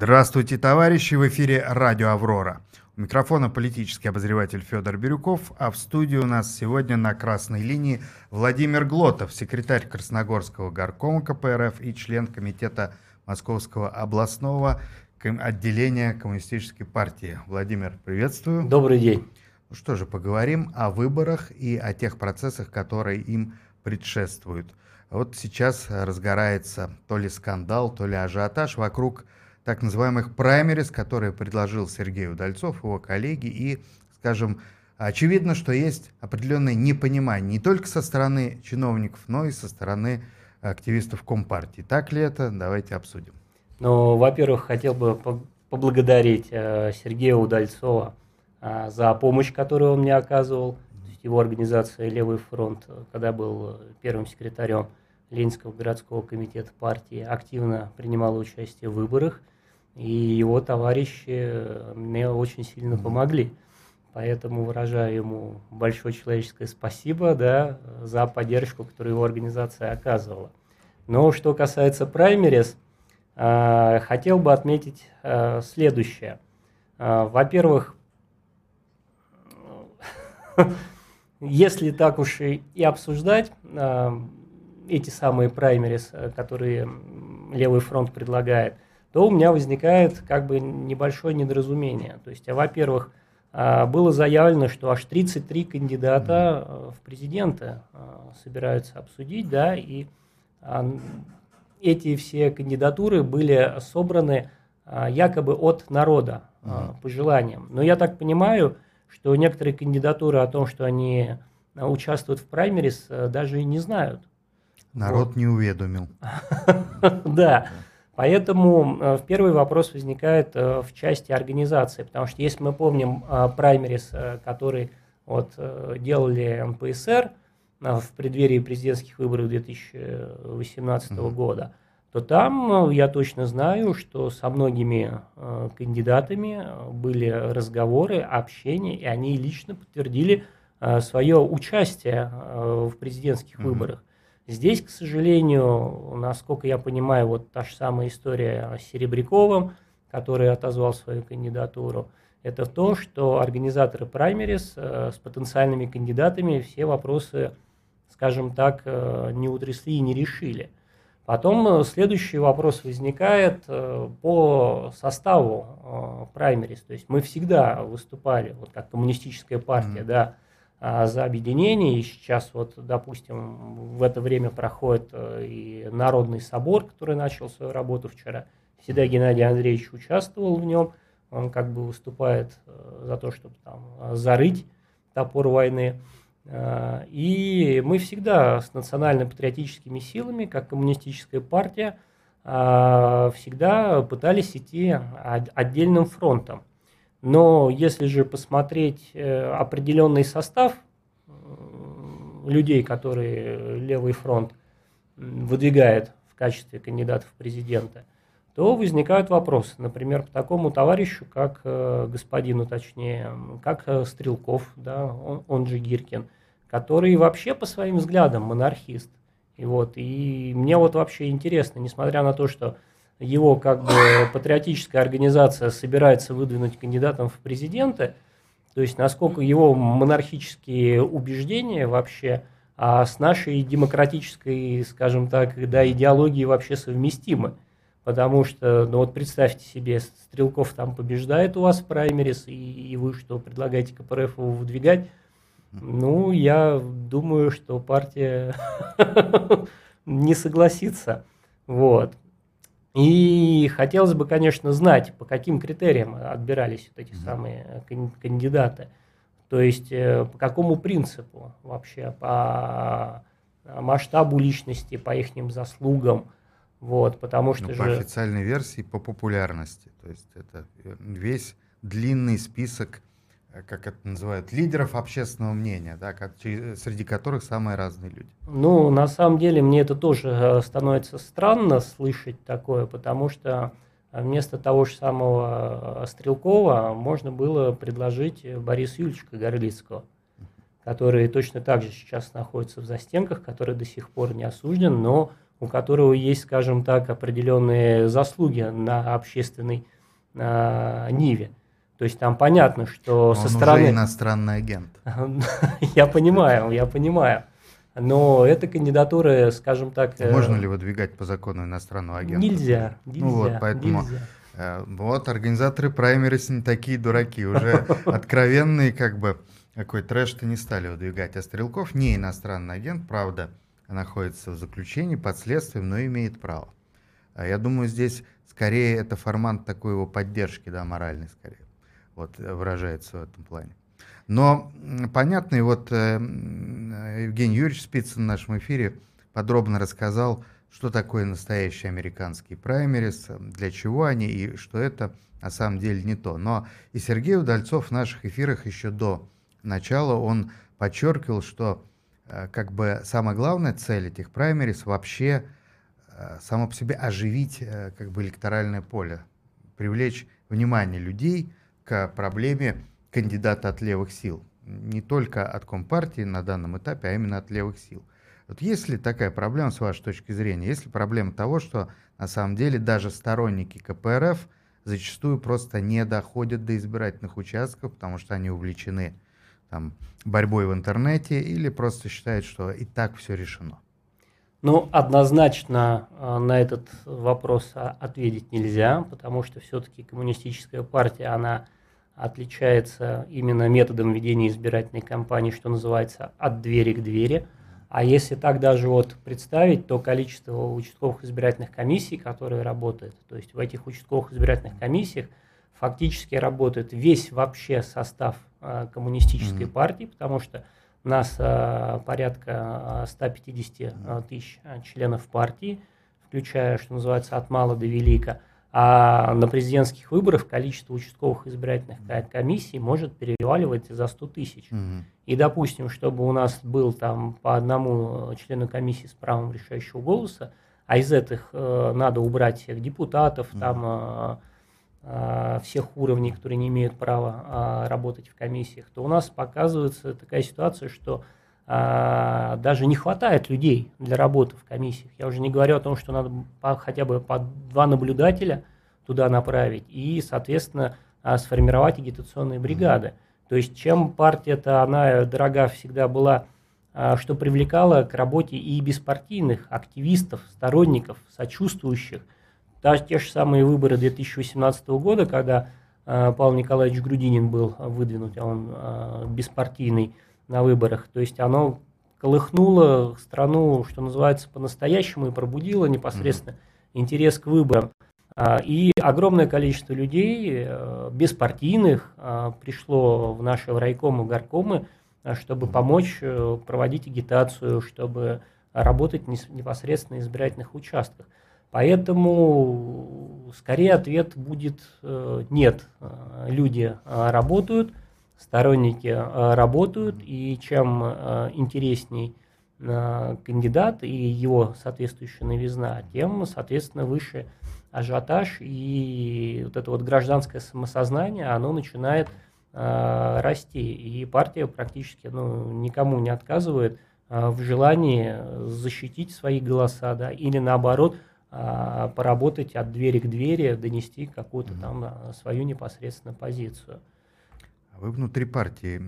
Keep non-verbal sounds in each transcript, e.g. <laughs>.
Здравствуйте, товарищи! В эфире радио «Аврора». У микрофона политический обозреватель Федор Бирюков, а в студии у нас сегодня на красной линии Владимир Глотов, секретарь Красногорского горкома КПРФ и член комитета Московского областного отделения Коммунистической партии. Владимир, приветствую. Добрый день. Ну что же, поговорим о выборах и о тех процессах, которые им предшествуют. Вот сейчас разгорается то ли скандал, то ли ажиотаж вокруг так называемых праймерис, которые предложил Сергей Удальцов, его коллеги, и, скажем, очевидно, что есть определенное непонимание не только со стороны чиновников, но и со стороны активистов Компартии. Так ли это? Давайте обсудим. Ну, во-первых, хотел бы поблагодарить э, Сергея Удальцова э, за помощь, которую он мне оказывал. Его организация «Левый фронт», когда был первым секретарем Ленинского городского комитета партии, активно принимала участие в выборах – и его товарищи мне очень сильно помогли. Поэтому выражаю ему большое человеческое спасибо да, за поддержку, которую его организация оказывала. Но что касается праймерис, а, хотел бы отметить а, следующее. Во-первых, <laughs> если так уж и обсуждать эти самые праймерис, которые Левый фронт предлагает – то у меня возникает как бы небольшое недоразумение. То есть, во-первых, а, было заявлено, что аж 33 кандидата а, в президенты а, собираются обсудить, да, и эти все кандидатуры были собраны якобы от народа по желаниям. Но я так понимаю, что некоторые кандидатуры о том, что они участвуют в праймерис, даже и не знают. Народ вот. не уведомил. <laughs> Да. Поэтому э, первый вопрос возникает э, в части организации, потому что если мы помним э, праймерис, который вот, делали МПСР в преддверии президентских выборов 2018 mm-hmm. года, то там я точно знаю, что со многими кандидатами были разговоры, общение, и они лично подтвердили свое участие в президентских mm-hmm. выборах. Здесь, к сожалению, насколько я понимаю, вот та же самая история с Серебряковым, который отозвал свою кандидатуру, это то, что организаторы праймерис э, с потенциальными кандидатами все вопросы, скажем так, э, не утрясли и не решили. Потом э, следующий вопрос возникает по составу праймерис. То есть мы всегда выступали, вот как коммунистическая партия, mm-hmm. да, за объединение. И сейчас вот, допустим, в это время проходит э, и Народный собор, который начал свою работу вчера. Всегда Геннадий Андреевич участвовал в нем. Он как бы выступает э, за то, чтобы там зарыть топор войны. Э, и мы всегда с национально-патриотическими силами, как коммунистическая партия, всегда пытались идти отдельным фронтом. Но если же посмотреть э, определенный состав э, людей, которые левый фронт выдвигает в качестве кандидатов в президенты, то возникают вопросы. Например, по такому товарищу, как э, господину, точнее, как Стрелков, да, он, он же Гиркин, который вообще по своим взглядам монархист. И, вот, и мне вот вообще интересно, несмотря на то, что его как бы <laughs> патриотическая организация собирается выдвинуть кандидатом в президенты, то есть насколько его монархические убеждения вообще а с нашей демократической, скажем так, да, идеологией вообще совместимы. Потому что, ну вот представьте себе, Стрелков там побеждает у вас в праймерис, и, и вы что, предлагаете КПРФ его выдвигать? Ну, я думаю, что партия <laughs> не согласится. Вот. И хотелось бы, конечно, знать, по каким критериям отбирались вот эти mm-hmm. самые кандидаты. То есть э, по какому принципу вообще, по масштабу личности, по их заслугам. Вот, потому что ну, же... По официальной версии, по популярности. То есть это э, весь длинный список Э, как это называют, лидеров общественного мнения, да, как, среди которых самые разные люди. Ну, на самом деле, мне это тоже э, становится странно слышать такое, потому что вместо того же самого э, Стрелкова можно было предложить Бориса Юльчика Горлицкого, который точно так же сейчас находится в застенках, который до сих пор не осужден, но у которого есть, скажем так, определенные заслуги на общественной э, ниве. То есть там понятно, что Он со стороны... уже иностранный агент. <laughs> я понимаю, я понимаю. Но эта кандидатура, скажем так... Э, Можно ли выдвигать по закону иностранного агента? Нельзя, нельзя. Ну вот, поэтому... Нельзя. Э, вот, организаторы праймерис не такие дураки, уже <laughs> откровенные, как бы, какой трэш-то не стали выдвигать. А Стрелков не иностранный агент, правда, находится в заключении под следствием, но имеет право. А я думаю, здесь скорее это формат такой его поддержки, да, моральной скорее вот, э, выражается в этом плане. Но понятно, и вот э, Евгений Юрьевич Спицын в нашем эфире подробно рассказал, что такое настоящие американские праймерис, для чего они и что это на самом деле не то. Но и Сергей Удальцов в наших эфирах еще до начала, он подчеркивал, что э, как бы самая главная цель этих праймерис вообще само по себе оживить как бы электоральное поле, привлечь внимание людей к проблеме кандидата от левых сил. Не только от Компартии на данном этапе, а именно от левых сил. Вот есть ли такая проблема с вашей точки зрения? Есть ли проблема того, что на самом деле даже сторонники КПРФ зачастую просто не доходят до избирательных участков, потому что они увлечены там, борьбой в интернете или просто считают, что и так все решено? Ну, однозначно э, на этот вопрос ответить нельзя, потому что все-таки коммунистическая партия, она отличается именно методом ведения избирательной кампании, что называется, от двери к двери. А если так даже вот представить, то количество участковых избирательных комиссий, которые работают, то есть в этих участковых избирательных комиссиях фактически работает весь вообще состав э, коммунистической mm-hmm. партии, потому что нас э, порядка 150 э, тысяч членов партии, включая, что называется, от мала до велика. А на президентских выборах количество участковых избирательных комиссий может переваливать за 100 тысяч. Угу. И, допустим, чтобы у нас был там по одному члену комиссии с правом решающего голоса, а из этих э, надо убрать всех депутатов, угу. там э, э, всех уровней, которые не имеют права э, работать в комиссиях, то у нас показывается такая ситуация, что а, даже не хватает людей для работы в комиссиях. Я уже не говорю о том, что надо по, хотя бы по два наблюдателя туда направить и, соответственно, а, сформировать агитационные бригады. То есть чем партия-то, она дорога всегда была, а, что привлекала к работе и беспартийных активистов, сторонников, сочувствующих. Даже те же самые выборы 2018 года, когда Павел Николаевич Грудинин был выдвинут, он беспартийный, на выборах. То есть оно колыхнуло страну, что называется, по-настоящему и пробудило непосредственно mm-hmm. интерес к выборам. А, и огромное количество людей, э, беспартийных, а, пришло в наши райкомы, горкомы, а, чтобы помочь э, проводить агитацию, чтобы работать непосредственно на избирательных участках. Поэтому скорее ответ будет э, нет. Люди работают, сторонники э, работают, и чем э, интересней э, кандидат и его соответствующая новизна, тем, соответственно, выше ажиотаж и вот это вот гражданское самосознание, оно начинает расти. И партия практически ну, никому не отказывает в желании защитить свои голоса, да, или наоборот поработать от двери к двери, донести какую-то там свою непосредственно позицию. Вы внутри партии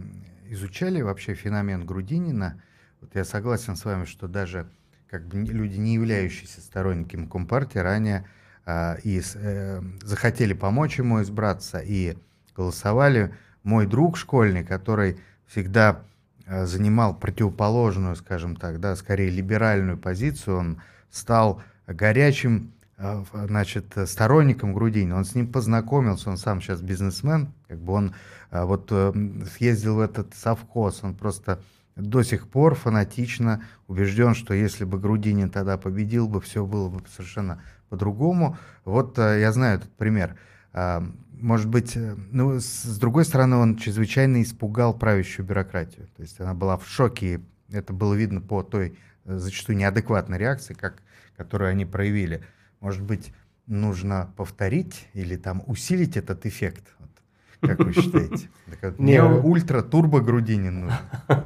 изучали вообще феномен Грудинина? Вот я согласен с вами, что даже как бы люди, не являющиеся сторонниками Компартии, ранее э, и э, захотели помочь ему избраться и голосовали. Мой друг школьный, который всегда э, занимал противоположную, скажем так, да, скорее либеральную позицию, он стал горячим значит, сторонником Грудинина, он с ним познакомился, он сам сейчас бизнесмен, как бы он э, вот э, съездил в этот совхоз, он просто до сих пор фанатично убежден, что если бы Грудинин тогда победил бы, все было бы совершенно по-другому. Вот я знаю этот пример. Может быть, ну, с другой стороны, он чрезвычайно испугал правящую бюрократию. То есть она была в шоке, и это было видно по той зачастую неадекватной реакции, как, которую они проявили. Может быть, нужно повторить или там усилить этот эффект? Вот, как вы считаете? <laughs> Мне ультра-турбо Грудинин нужен. <laughs>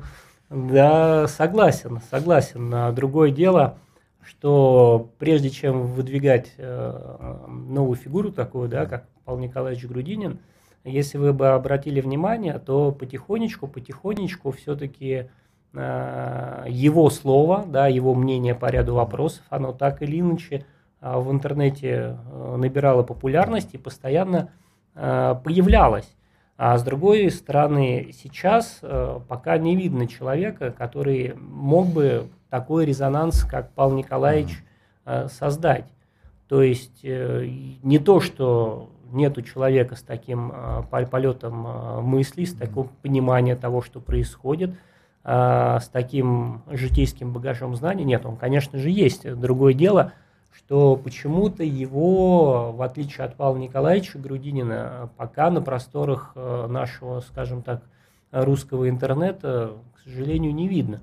Да, согласен, согласен. Другое дело, что прежде чем выдвигать э, новую фигуру такую, да, как Павел Николаевич Грудинин, если вы бы обратили внимание, то потихонечку, потихонечку все-таки э, его слово, да, его мнение по ряду вопросов, оно так или иначе в интернете э, набирало популярность и постоянно э, появлялось. А с другой стороны, сейчас э, пока не видно человека, который мог бы такой резонанс, как Павел Николаевич, создать. То есть не то, что нету человека с таким полетом мыслей, с таким пониманием того, что происходит, э, с таким житейским багажом знаний. Нет, он, конечно же, есть. Другое дело – что почему-то его, в отличие от Павла Николаевича Грудинина, пока на просторах э, нашего, скажем так, русского интернета, к сожалению, не видно.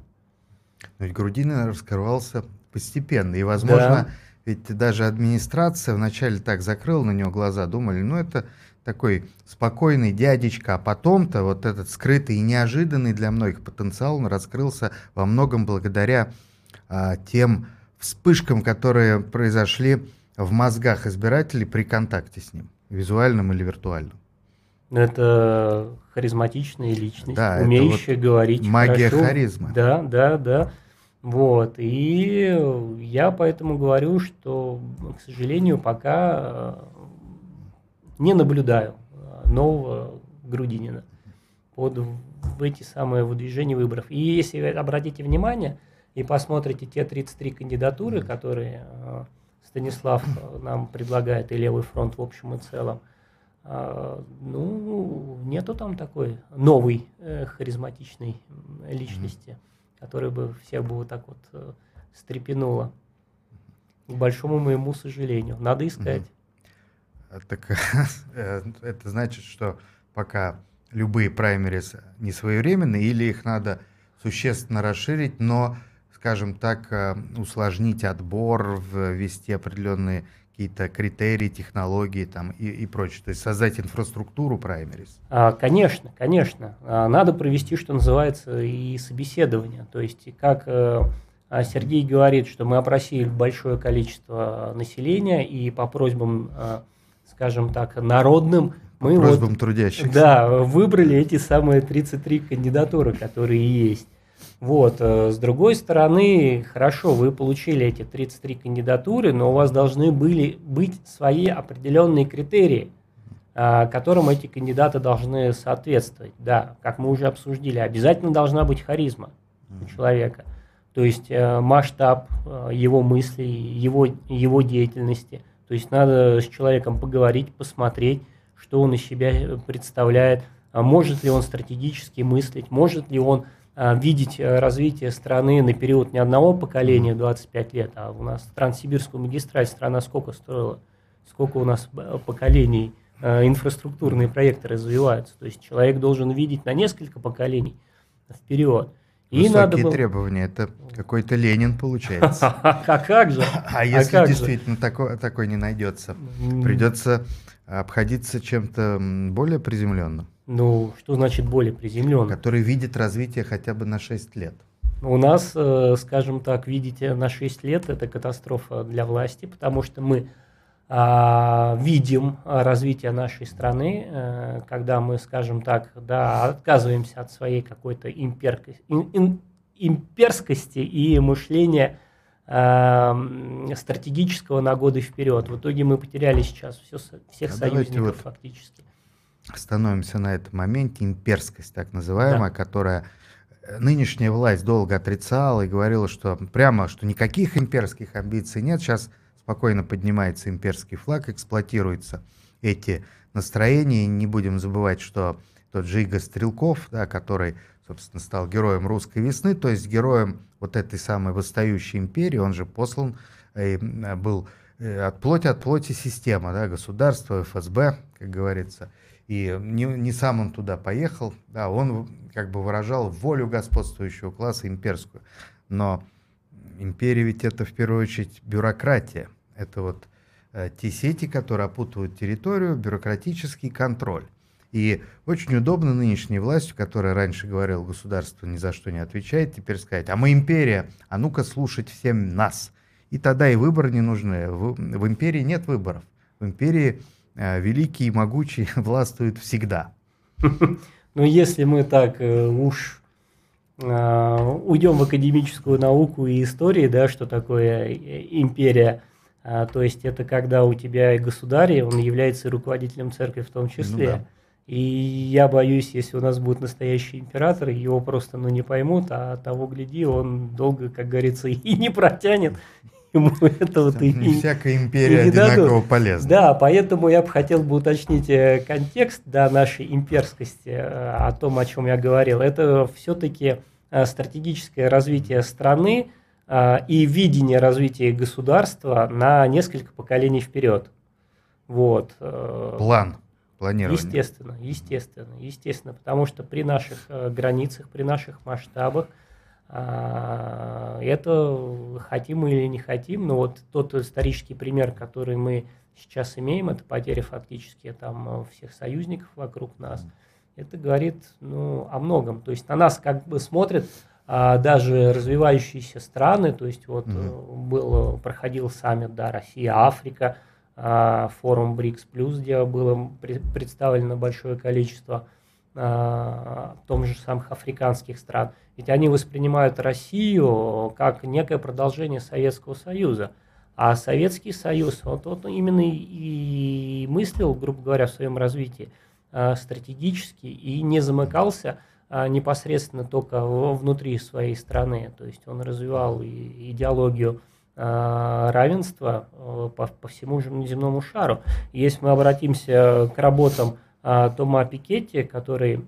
Но ведь Грудинин раскрывался постепенно, и, возможно, да. ведь даже администрация вначале так закрыла на него глаза, думали, ну это такой спокойный дядечка, а потом-то вот этот скрытый и неожиданный для многих потенциал он раскрылся во многом благодаря а, тем вспышкам, которые произошли в мозгах избирателей при контакте с ним, визуальном или виртуальном. Это харизматичная личность, да, умеющая вот говорить магия хорошо. харизмы. Да, да, да. Вот. И я поэтому говорю, что, к сожалению, пока э, не наблюдаю нового Грудинина под в эти самые выдвижения выборов. И если обратите внимание, и посмотрите те 33 кандидатуры, которые э, Станислав э, нам предлагает, и Левый фронт в общем и целом, э, ну, нету там такой новой харизматичной личности, которая бы всех бы вот так вот стрепенула. К большому моему сожалению. Надо искать. Так <laughs> это значит, что пока любые праймерис не своевременные, или их надо существенно расширить, но скажем так, э, усложнить отбор, ввести определенные какие-то критерии, технологии там и, и прочее. То есть создать инфраструктуру праймерис. А, конечно, конечно. А, надо провести, что называется, и собеседование. То есть, как э, а Сергей говорит, что мы опросили большое количество населения и по просьбам, э, скажем так, народным мы по просьбам вот, трудящихся. Да, выбрали эти самые 33 кандидатуры, которые есть. Вот. Э, с другой стороны, хорошо, вы получили эти 33 кандидатуры, но у вас должны были быть свои определенные критерии, а, которым эти кандидаты должны соответствовать. Да, как мы уже обсудили, обязательно должна быть харизма у человека. То есть э, масштаб э, его мыслей, его, его деятельности. То есть надо с человеком поговорить, посмотреть, что он из себя представляет, а может ли он стратегически мыслить, может ли он видеть э, развитие страны на период не одного поколения, 25 лет, а у нас Транссибирскую магистраль страна сколько строила, сколько у нас э, поколений э, инфраструктурные проекты развиваются. То есть человек должен видеть на несколько поколений вперед. И Высокие надо было... требования, это какой-то Ленин получается. <laughs> А как же? А, а если действительно такой не найдется, придется обходиться чем-то более приземленным? Ну, что значит более приземленным? Который видит развитие хотя бы на 6 лет. У нас, э, скажем так, видите, на 6 лет это катастрофа для власти, потому что мы а, видим развитие нашей страны, э, когда мы, скажем так, да, отказываемся от своей какой-то имперкости, имперскости и мышления стратегического на годы вперед. В итоге мы потеряли сейчас все, всех а союзников вот фактически остановимся на этом моменте, имперскость так называемая, да. которая э, нынешняя власть долго отрицала и говорила, что прямо, что никаких имперских амбиций нет, сейчас спокойно поднимается имперский флаг, эксплуатируются эти настроения, и не будем забывать, что тот же Игорь Стрелков, да, который, собственно, стал героем русской весны, то есть героем вот этой самой восстающей империи, он же послан, э, был э, от плоти от плоти система, да, государство, ФСБ, как говорится, и не, не сам он туда поехал, да, он как бы выражал волю господствующего класса имперскую. Но империя ведь это в первую очередь бюрократия. Это вот э, те сети, которые опутывают территорию, бюрократический контроль. И очень удобно нынешней властью, которая раньше говорила, государство ни за что не отвечает, теперь сказать, а мы империя, а ну-ка слушать всем нас. и тогда и выборы не нужны. В, в империи нет выборов. В империи э, великие и могучие <laughs> властвуют всегда. <laughs> Ну, если мы так э, уж э, уйдем в академическую науку и истории, да, что такое э, империя, а, то есть это когда у тебя и государь, он является руководителем церкви в том числе. Ну, да. И я боюсь, если у нас будет настоящий император, его просто ну, не поймут, а того гляди, он долго, как говорится, <laughs> и не протянет. Ему этого ты не всякая империя одинаково полезна. Да, поэтому я бы хотел бы уточнить э, контекст да, нашей имперскости, э, о том, о чем я говорил. Это все-таки э, стратегическое развитие страны, и видение развития государства на несколько поколений вперед. Вот. План планирования. Естественно, естественно, естественно, потому что при наших э, границах, при наших масштабах а, это хотим мы или не хотим, но вот тот исторический пример, который мы сейчас имеем, это потеря фактически там э, всех союзников вокруг нас, это говорит ну, о многом. То есть на нас как бы смотрят а, даже развивающиеся страны, то есть вот mm-hmm. был, проходил саммит, да, Россия, Африка, а, форум БРИКС Плюс, где было представлено большое количество а, том же самых африканских стран. Ведь они воспринимают Россию как некое продолжение Советского Союза. А Советский Союз, вот, вот именно и мыслил, грубо говоря, в своем развитии а, стратегически и не замыкался непосредственно только внутри своей страны. То есть он развивал идеологию равенства э, по, по всему земному шару. Если мы обратимся к работам э, Тома Пикетти, который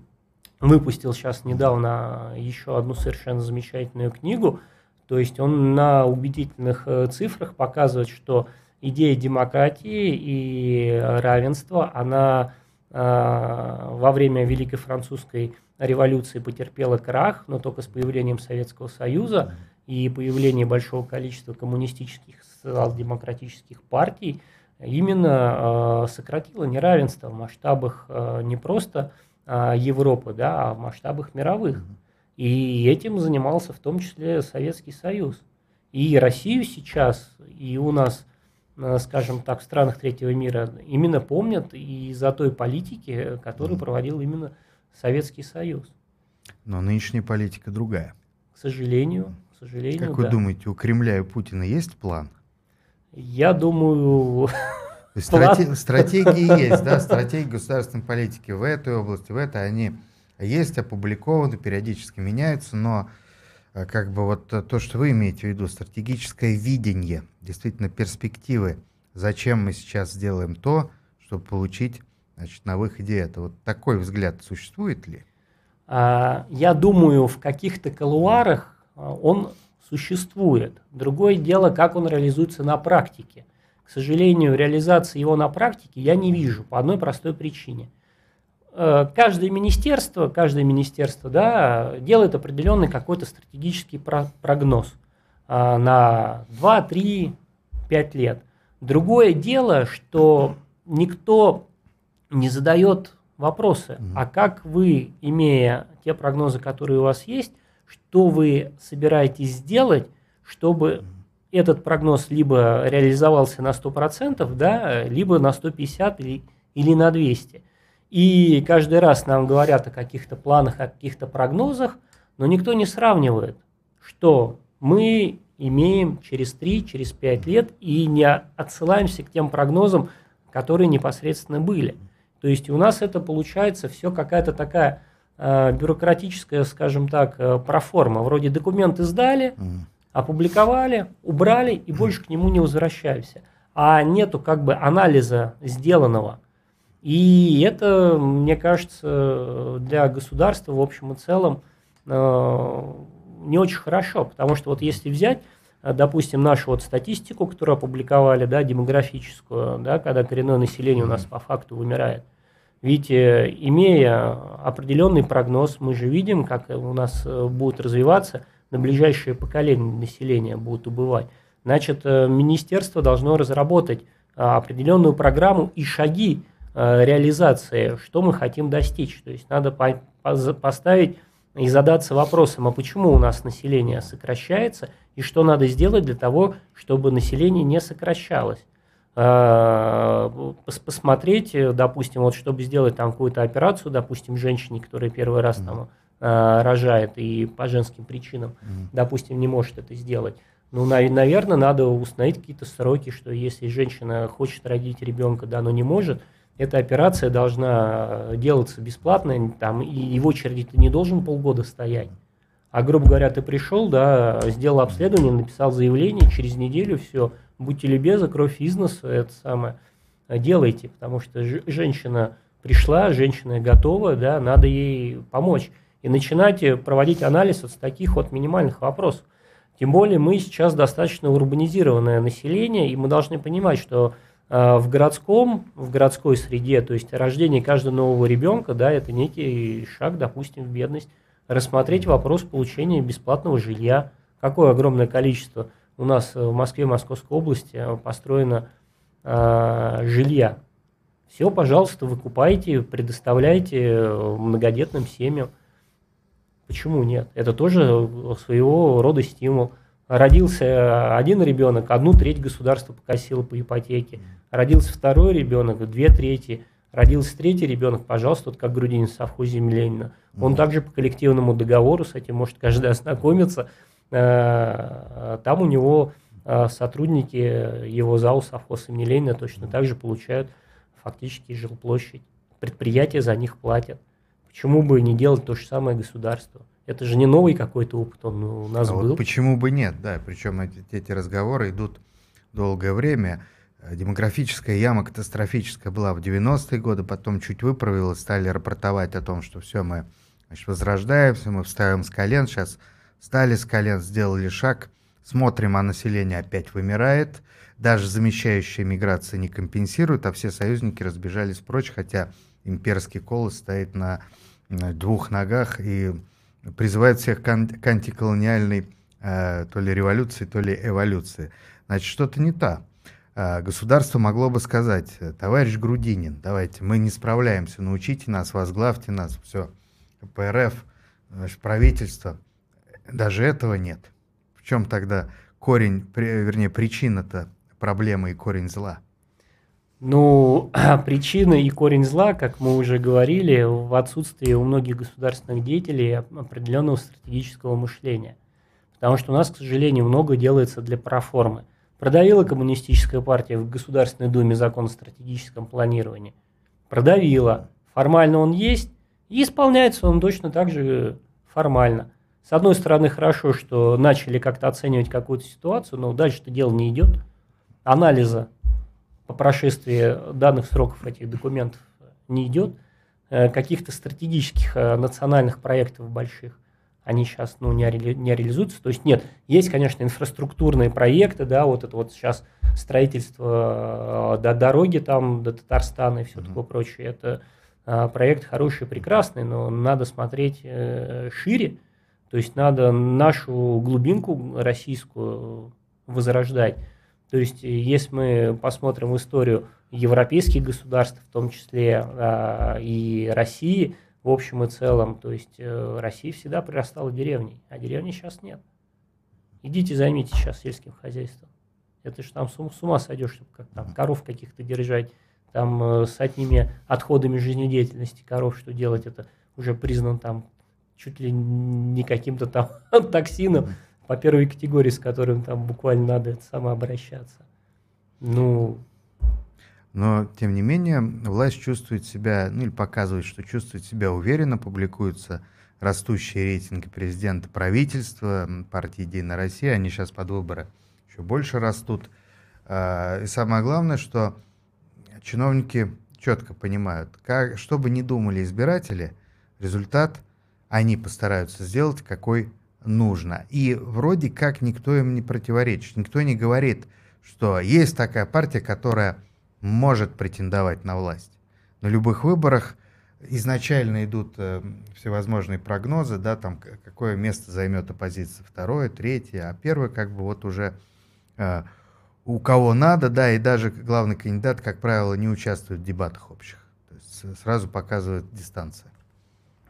выпустил сейчас недавно еще одну совершенно замечательную книгу, то есть он на убедительных цифрах показывает, что идея демократии и равенства, она во время Великой Французской революции потерпела крах, но только с появлением Советского Союза и появление большого количества коммунистических социал-демократических партий именно э, сократило неравенство в масштабах э, не просто э, Европы, да, а в масштабах мировых. И этим занимался в том числе Советский Союз. И Россию сейчас, и у нас, скажем так, в странах третьего мира именно помнят из-за той политики, которую проводил именно Советский Союз. Но нынешняя политика другая. К сожалению, сожалению. Как вы да. думаете, у Кремля и Путина есть план? Я думаю... Страте... Стратегии есть, да, стратегии государственной политики в этой области, в этой, они есть, опубликованы, периодически меняются, но э, как бы вот то, что вы имеете в виду, стратегическое видение, действительно перспективы, зачем мы сейчас сделаем то, чтобы получить значит, на выходе это. Вот такой взгляд существует ли? А, я думаю, в каких-то колуарах он существует. Другое дело, как он реализуется на практике. К сожалению, реализации его на практике я не вижу по одной простой причине. Э, каждое министерство, каждое министерство да, делает определенный какой-то стратегический прогноз а, на 2, 3, 5 лет. Другое дело, что никто не задает вопросы, а как вы, имея те прогнозы, которые у вас есть, что вы собираетесь сделать, чтобы этот прогноз либо реализовался на 100%, да, либо на 150 или, или на 200. И каждый раз нам говорят о каких-то планах, о каких-то прогнозах, но никто не сравнивает, что мы имеем через 3, через 5 лет и не отсылаемся к тем прогнозам, которые непосредственно были. То есть у нас это получается все какая-то такая бюрократическая, скажем так, э, проформа. Вроде документы сдали, опубликовали, убрали и больше к нему не возвращаемся. А нету как бы анализа сделанного. И это, мне кажется, для государства в общем и целом э, не очень хорошо, потому что вот если взять, допустим, нашу вот статистику, которую опубликовали, да, демографическую, да, когда коренное население у нас по факту вымирает, ведь э, имея определенный прогноз, мы же видим, как у нас э, будет развиваться, на ближайшее поколение населения будут убывать. Значит, э, министерство должно разработать определенную программу и шаги реализации, что мы хотим достичь. То есть надо поставить и задаться вопросом, а почему у нас население сокращается и что надо сделать для того, чтобы население не сокращалось. А, посмотреть, допустим, вот чтобы сделать там какую-то операцию, допустим, женщине, которая первый раз там а, рожает и по женским причинам, допустим, не может это сделать. Ну, наверное, надо установить какие-то сроки, что если женщина хочет родить ребенка, да, но не может, эта операция должна делаться бесплатно, там, и в очереди ты не должен полгода стоять. А, грубо говоря, ты пришел, да, сделал обследование, написал заявление, через неделю все, будьте любезны, кровь из носа, это самое, делайте, потому что женщина пришла, женщина готова, да, надо ей помочь. И начинать проводить анализ вот с таких вот минимальных вопросов. Тем более мы сейчас достаточно урбанизированное население, и мы должны понимать, что э, в городском, в городской среде, то есть рождение каждого нового ребенка, да, это некий шаг, допустим, в бедность рассмотреть вопрос получения бесплатного жилья. Какое огромное количество у нас в Москве, Московской области построено э, жилья. Все, пожалуйста, выкупайте, предоставляйте многодетным семьям. Почему нет? Это тоже своего рода стимул. Родился один ребенок, одну треть государство покосило по ипотеке. Родился второй ребенок, две трети. Родился третий ребенок, пожалуйста, вот как Грудинин в совхозе Ленина – он также по коллективному договору с этим может каждый ознакомиться. Э, там у него э, сотрудники его ЗАО совхоз имени Ленина точно так же получают фактически жилплощадь. Предприятия за них платят. Почему бы не делать то же самое государство? Это же не новый какой-то опыт, он у нас а был. Вот почему бы нет, да, причем эти, эти разговоры идут долгое время. Демографическая яма катастрофическая была в 90-е годы, потом чуть выправилась, стали рапортовать о том, что все, мы Значит, возрождаемся, мы встаем с колен, сейчас встали с колен, сделали шаг, смотрим, а население опять вымирает, даже замещающая миграция не компенсирует, а все союзники разбежались прочь, хотя имперский колос стоит на двух ногах и призывает всех к, антиколониальной э, то ли революции, то ли эволюции. Значит, что-то не то. Э, государство могло бы сказать, товарищ Грудинин, давайте, мы не справляемся, научите нас, возглавьте нас, все. КПРФ, значит, правительство, даже этого нет. В чем тогда корень, вернее, причина-то проблемы и корень зла? Ну, <clears throat> причина и корень зла, как мы уже говорили, в отсутствии у многих государственных деятелей определенного стратегического мышления. Потому что у нас, к сожалению, много делается для проформы. Продавила коммунистическая партия в Государственной Думе закон о стратегическом планировании. Продавила. Формально он есть, и исполняется он точно так же формально. С одной стороны, хорошо, что начали как-то оценивать какую-то ситуацию, но дальше-то дело не идет. Анализа по прошествии данных сроков этих документов не идет. Э, каких-то стратегических э, национальных проектов больших они сейчас ну, не, ре, не реализуются. То есть нет, есть, конечно, инфраструктурные проекты, да, вот это вот сейчас строительство э, до дороги там, до Татарстана и все mm-hmm. такое прочее. Это а, проект хороший, прекрасный, но надо смотреть э, шире, то есть надо нашу глубинку российскую возрождать. То есть если мы посмотрим историю европейских государств, в том числе а, и России, в общем и целом, то есть э, Россия всегда прирастала деревней, а деревни сейчас нет. Идите займитесь сейчас сельским хозяйством. Это же там с ума сойдешь, как там коров каких-то держать там э, с одними отходами жизнедеятельности коров, что делать, это уже признан там чуть ли не каким-то там <laughs> токсином по первой категории, с которым там буквально надо самообращаться. Ну, но, тем не менее, власть чувствует себя, ну или показывает, что чувствует себя уверенно, публикуются растущие рейтинги президента правительства, партии «Единая Россия», они сейчас под выборы еще больше растут. А, и самое главное, что чиновники четко понимают, как, что бы ни думали избиратели, результат они постараются сделать, какой нужно. И вроде как никто им не противоречит, никто не говорит, что есть такая партия, которая может претендовать на власть. На любых выборах изначально идут э, всевозможные прогнозы, да, там какое место займет оппозиция, второе, третье, а первое как бы вот уже э, у кого надо, да, и даже главный кандидат, как правило, не участвует в дебатах общих. То есть сразу показывает дистанция.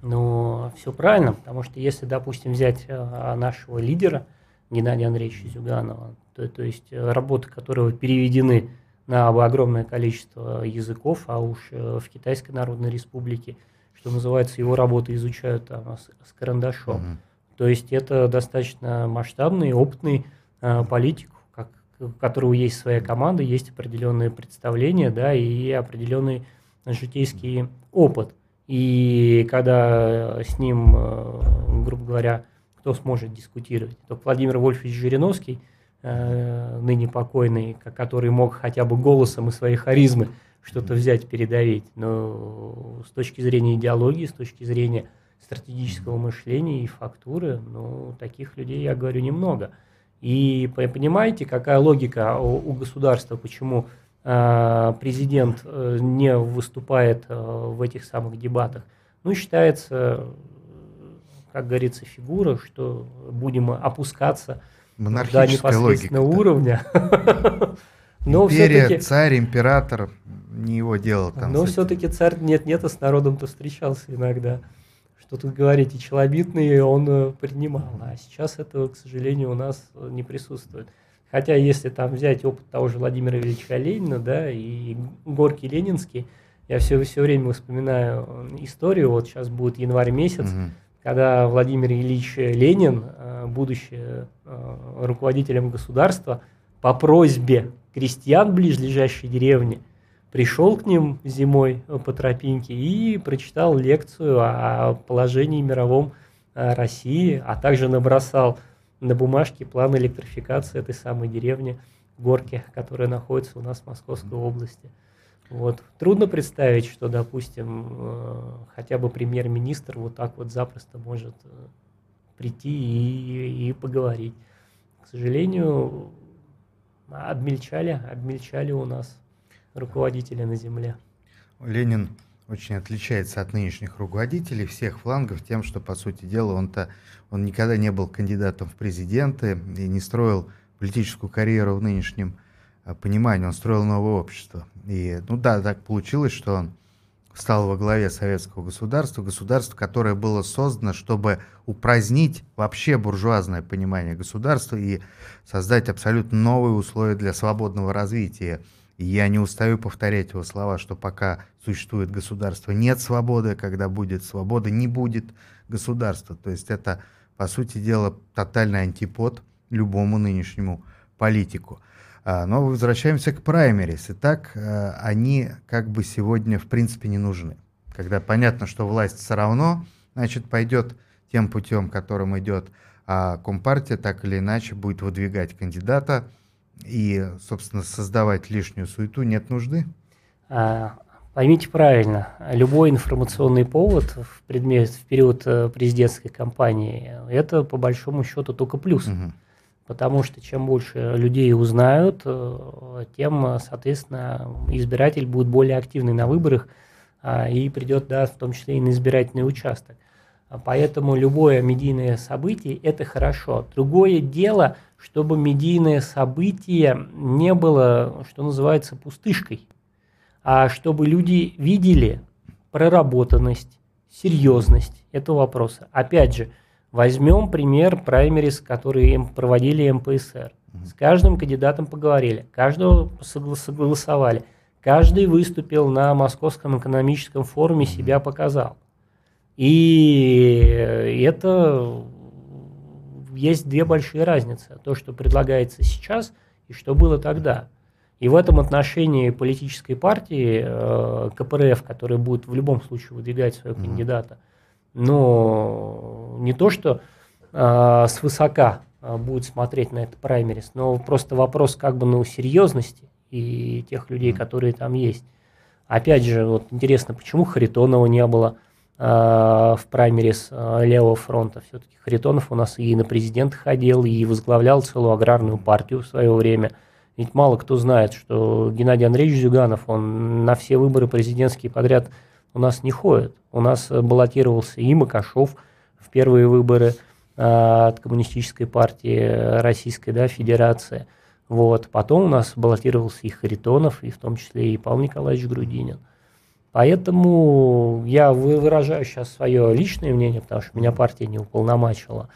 Ну, все правильно, потому что если, допустим, взять э, нашего лидера, Геннадия Андреевича Зюганова. То, то есть работы которого переведены на огромное количество языков, а уж в Китайской Народной Республике, что называется, его работы изучают там, с, с карандашом. Mm-hmm. То есть это достаточно масштабный, опытный э, политик, как, у которого есть своя команда, есть определенные представления, да, и определенный житейский опыт. И когда с ним, э, грубо говоря, кто сможет дискутировать, то Владимир Вольфович Жириновский, э, ныне покойный, который мог хотя бы голосом и своей харизмы что-то взять, передавить, но с точки зрения идеологии, с точки зрения стратегического мышления и фактуры, ну, таких людей, я говорю, немного. И понимаете, какая логика у, государства, почему президент э, не выступает э, в этих самых дебатах? Ну, считается, как говорится, фигура, что будем опускаться до непосредственно логика, уровня. <laughs> Но Империя, царь, император, не его дело там. Но все-таки царь нет-нет, а с народом-то встречался иногда что тут говорить, и челобитный он э, принимал. А сейчас этого, к сожалению, у нас э, не присутствует. Хотя, если там взять опыт того же Владимира Ильича Ленина, да, и Горки Ленинский, я все, все время вспоминаю э, историю, вот сейчас будет январь месяц, угу. когда Владимир Ильич Ленин, будучи руководителем государства, по просьбе крестьян ближайшей деревни, пришел к ним зимой по тропинке и прочитал лекцию о положении мировом э, России, а также набросал на бумажке план электрификации этой самой деревни Горки, которая находится у нас в Московской области. Вот. Трудно представить, что, допустим, э, хотя бы премьер-министр вот так вот запросто может э, прийти и, и поговорить. К сожалению, обмельчали, обмельчали у нас руководителя на земле. Ленин очень отличается от нынешних руководителей всех флангов тем, что, по сути дела, он-то он никогда не был кандидатом в президенты и не строил политическую карьеру в нынешнем а, понимании. Он строил новое общество. И, ну да, так получилось, что он стал во главе советского государства, государство, которое было создано, чтобы упразднить вообще буржуазное понимание государства и создать абсолютно новые условия для свободного развития и я не устаю повторять его слова, что пока существует государство, нет свободы, когда будет свобода, не будет государства. То есть это, по сути дела, тотальный антипод любому нынешнему политику. А, но возвращаемся к праймерис. Итак, э, они как бы сегодня в принципе не нужны. Когда понятно, что власть все равно, значит, пойдет тем путем, которым идет а Компартия, так или иначе будет выдвигать кандидата, и, собственно, создавать лишнюю суету нет нужды? А, поймите правильно, любой информационный повод в, предмет, в период э, президентской кампании – это, по большому счету, только плюс. Угу. Потому что чем больше людей узнают, э, тем, соответственно, избиратель будет более активный на выборах а, и придет, да, в том числе и на избирательный участок. Поэтому любое медийное событие – это хорошо. Другое дело, чтобы медийное событие не было, что называется, пустышкой, а чтобы люди видели проработанность, серьезность этого вопроса. Опять же, возьмем пример праймерис, которые проводили МПСР. С каждым кандидатом поговорили, каждого согласовали, каждый выступил на Московском экономическом форуме, себя показал. И это есть две большие разницы. То, что предлагается сейчас, и что было тогда. И в этом отношении политической партии э, КПРФ, которая будет в любом случае выдвигать своего mm-hmm. кандидата, но не то, что э, свысока э, будет смотреть на это праймерис, но просто вопрос как бы ну, серьезности и тех людей, которые там есть. Опять же, вот интересно, почему Харитонова не было – в праймерис э, левого фронта. Все-таки Харитонов у нас и на президент ходил, и возглавлял целую аграрную партию в свое время. Ведь мало кто знает, что Геннадий Андреевич Зюганов, он на все выборы президентские подряд у нас не ходит. У нас баллотировался и Макашов в первые выборы э, от Коммунистической партии Российской да, Федерации. Вот. Потом у нас баллотировался и Харитонов, и в том числе и Павел Николаевич Грудинин. Поэтому я выражаю сейчас свое личное мнение, потому что меня партия не уполномачила.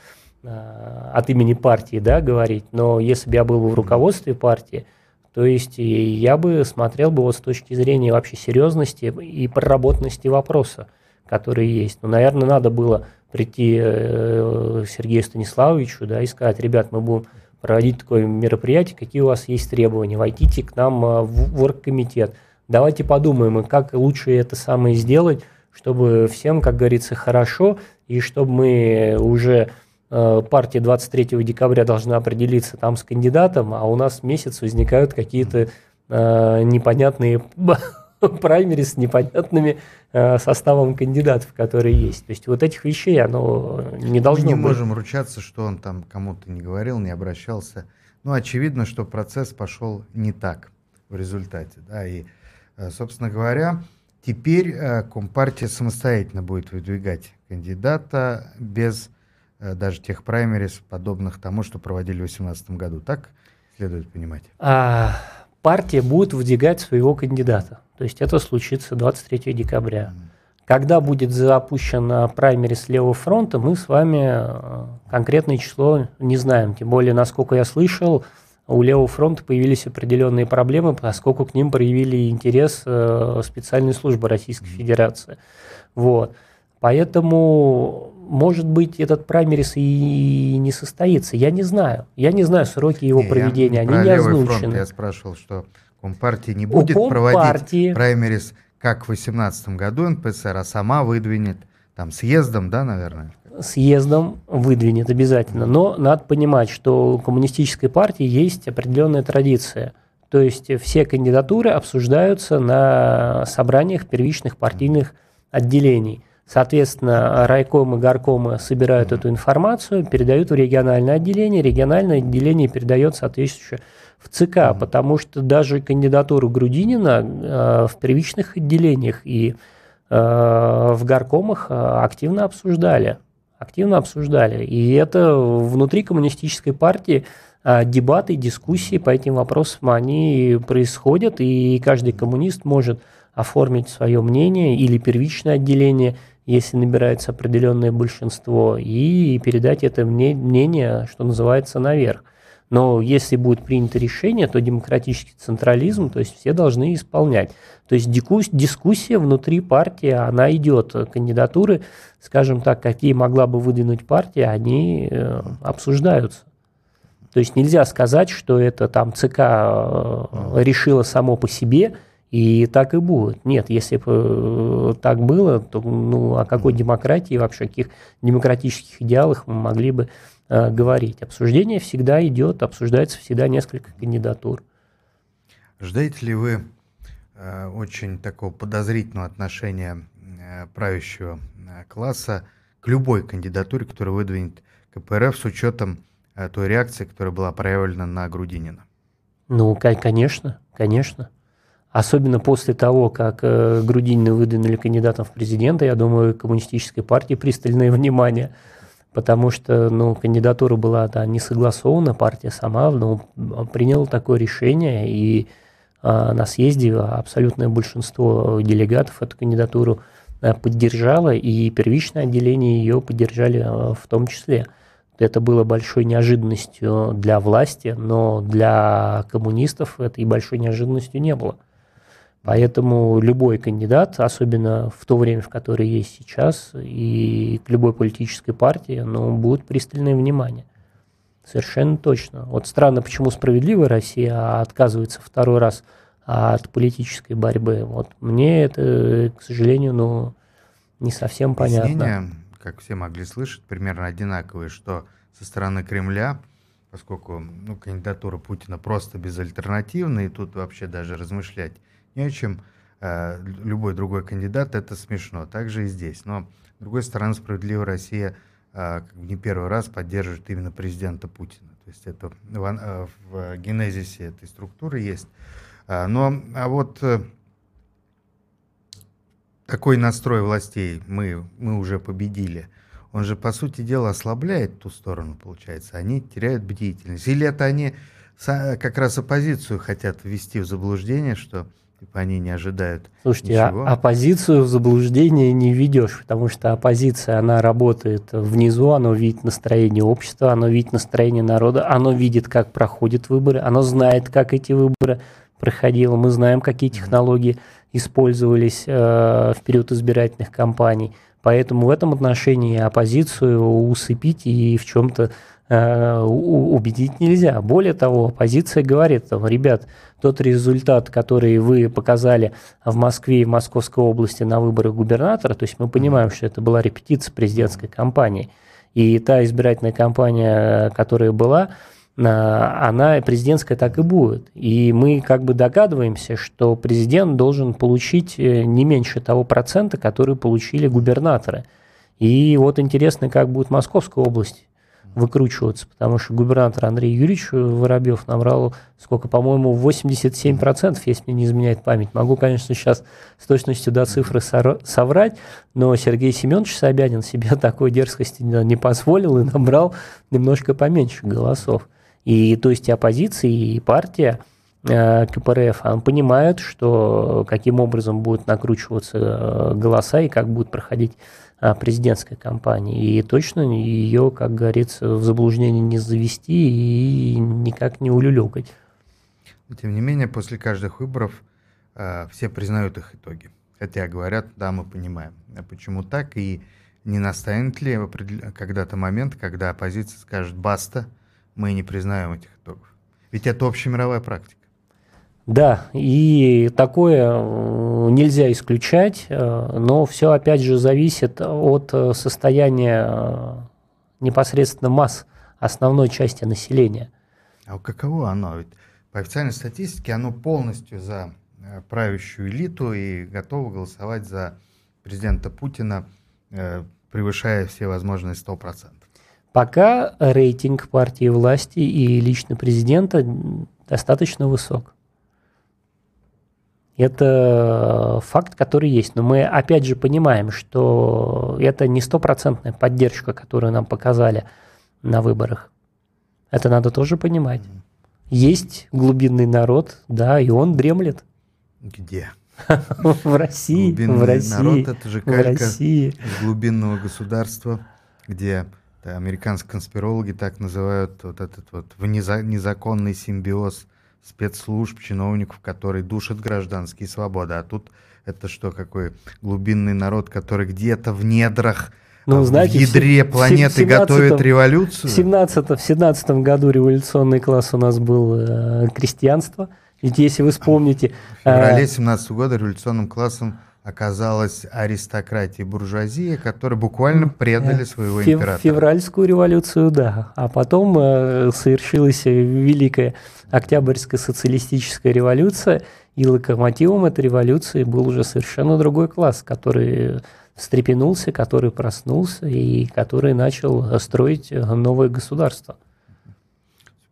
от имени партии, да, говорить, но если бы я был бы в руководстве партии, то есть я бы смотрел бы вот с точки зрения вообще серьезности и проработанности вопроса, который есть. Ну, наверное, надо было прийти э, Сергею Станиславовичу да, и сказать, ребят, мы будем проводить такое мероприятие, какие у вас есть требования, войдите к нам э, в оргкомитет, давайте подумаем, как лучше это самое сделать, чтобы всем, как говорится, хорошо, и чтобы мы уже э, партия 23 декабря должна определиться там с кандидатом, а у нас месяц возникают какие-то э, непонятные <laughs> праймери с непонятными э, составом кандидатов, которые есть. То есть вот этих вещей оно не должно быть. Мы не быть. можем ручаться, что он там кому-то не говорил, не обращался. Ну, очевидно, что процесс пошел не так в результате. Да, и, собственно говоря, теперь э, Компартия самостоятельно будет выдвигать кандидата без даже тех праймерис, подобных тому, что проводили в 2018 году. Так следует понимать? А, партия будет выдвигать своего кандидата. То есть это случится 23 декабря. Когда будет запущена праймерис левого фронта, мы с вами э, конкретное число не знаем. Тем более, насколько я слышал, у левого фронта появились определенные проблемы, поскольку к ним проявили интерес э, специальные службы Российской Федерации. Вот. Поэтому, может быть, этот праймерис и не состоится. Я не знаю. Я не знаю сроки его не, проведения. Я, Они не озвучены. Фронт я спрашивал, что Компартия не будет проводить праймерис, как в 2018 году НПСР, а сама выдвинет там съездом, да, наверное? Съездом выдвинет обязательно. Но надо понимать, что у коммунистической партии есть определенная традиция. То есть все кандидатуры обсуждаются на собраниях первичных партийных отделений. Соответственно, райкомы, горкомы собирают эту информацию, передают в региональное отделение, региональное отделение передает соответствующее в ЦК, потому что даже кандидатуру Грудинина э, в первичных отделениях и э, в горкомах э, активно обсуждали. Активно обсуждали. И это внутри коммунистической партии э, дебаты, дискуссии по этим вопросам, они происходят, и каждый коммунист может оформить свое мнение или первичное отделение, если набирается определенное большинство, и передать это мнение, что называется, наверх. Но если будет принято решение, то демократический централизм, то есть все должны исполнять. То есть дискуссия внутри партии, она идет. Кандидатуры, скажем так, какие могла бы выдвинуть партия, они э, обсуждаются. То есть нельзя сказать, что это там ЦК э, решило само по себе, и так и будет. Нет, если бы э, так было, то ну, о какой демократии, вообще о каких демократических идеалах мы могли бы Э, говорить. Обсуждение всегда идет, обсуждается всегда несколько кандидатур. Ждаете ли вы э, очень такого подозрительного отношения э, правящего э, класса к любой кандидатуре, которую выдвинет КПРФ с учетом э, той реакции, которая была проявлена на Грудинина? Ну, конечно, конечно. Особенно после того, как э, Грудинина выдвинули кандидатом в президенты, я думаю, коммунистической партии пристальное внимание – потому что ну, кандидатура была да, не согласована, партия сама ну, приняла такое решение, и а, на съезде абсолютное большинство делегатов эту кандидатуру а, поддержало, и первичное отделение ее поддержали а, в том числе. Это было большой неожиданностью для власти, но для коммунистов этой большой неожиданностью не было. Поэтому любой кандидат, особенно в то время, в которое есть сейчас, и к любой политической партии, ну, будет пристальное внимание. Совершенно точно. Вот странно, почему справедливая Россия отказывается второй раз от политической борьбы. Вот мне это, к сожалению, ну, не совсем понятно. Объяснения, как все могли слышать, примерно одинаковые, что со стороны Кремля, поскольку ну, кандидатура Путина просто безальтернативная, и тут вообще даже размышлять не чем. Э, любой другой кандидат, это смешно. Также и здесь. Но, с другой стороны, «Справедливая Россия» э, не первый раз поддерживает именно президента Путина. То есть это в, э, в генезисе этой структуры есть. Но а вот такой настрой властей мы, мы уже победили. Он же, по сути дела, ослабляет ту сторону, получается. Они теряют бдительность. Или это они как раз оппозицию хотят ввести в заблуждение, что Типа они не ожидают Слушайте, а ничего. А, оппозицию в заблуждение не ведешь, потому что оппозиция, она работает внизу, она видит настроение общества, она видит настроение народа, она видит, как проходят выборы, она знает, как эти выборы проходило, мы знаем, какие технологии использовались э, в период избирательных кампаний. Поэтому в этом отношении оппозицию усыпить и в чем-то убедить нельзя. Более того, оппозиция говорит, ребят, тот результат, который вы показали в Москве и в Московской области на выборах губернатора, то есть мы понимаем, что это была репетиция президентской кампании, и та избирательная кампания, которая была, она президентская так и будет. И мы как бы догадываемся, что президент должен получить э, не меньше того процента, который получили губернаторы. И вот интересно, как будет Московская область выкручиваться, потому что губернатор Андрей Юрьевич Воробьев набрал, сколько, по-моему, 87%, если мне не изменяет память. Могу, конечно, сейчас с точностью до цифры соврать, но Сергей Семенович Собянин себе <laughs> такой дерзкости не позволил и набрал немножко поменьше голосов. И то есть и оппозиция, и партия э, КПРФ понимают, что каким образом будут накручиваться э, голоса и как будет проходить э, президентская кампания. И точно ее, как говорится, в заблуждение не завести и никак не улюлюкать. Тем не менее, после каждых выборов э, все признают их итоги. Хотя говорят, да, мы понимаем, а почему так, и не настанет ли когда-то момент, когда оппозиция скажет «баста», мы не признаем этих итогов. Ведь это общемировая практика. Да, и такое э, нельзя исключать, э, но все опять же зависит от э, состояния непосредственно масс основной части населения. А каково оно? Ведь по официальной статистике оно полностью за правящую элиту и готово голосовать за президента Путина, превышая все возможные 100%. Пока рейтинг партии власти и лично президента достаточно высок. Это факт, который есть. Но мы опять же понимаем, что это не стопроцентная поддержка, которую нам показали на выборах. Это надо тоже понимать. Есть глубинный народ, да, и он дремлет. Где? <laughs> В России. Глубинный в России. народ это же калька глубинного государства, где американские конспирологи так называют вот этот вот незаконный симбиоз спецслужб, чиновников, который душит гражданские свободы. А тут это что, какой глубинный народ, который где-то в недрах, ну, в знаете, ядре планеты готовит революцию? В 17, в 17 году революционный класс у нас был э, крестьянство. Ведь если вы вспомните... В феврале 17 э, года революционным классом оказалась аристократия и буржуазия, которые буквально предали своего Фев, императора. Февральскую революцию, да. А потом э, совершилась Великая Октябрьская социалистическая революция, и локомотивом этой революции был уже совершенно другой класс, который встрепенулся, который проснулся и который начал строить новое государство.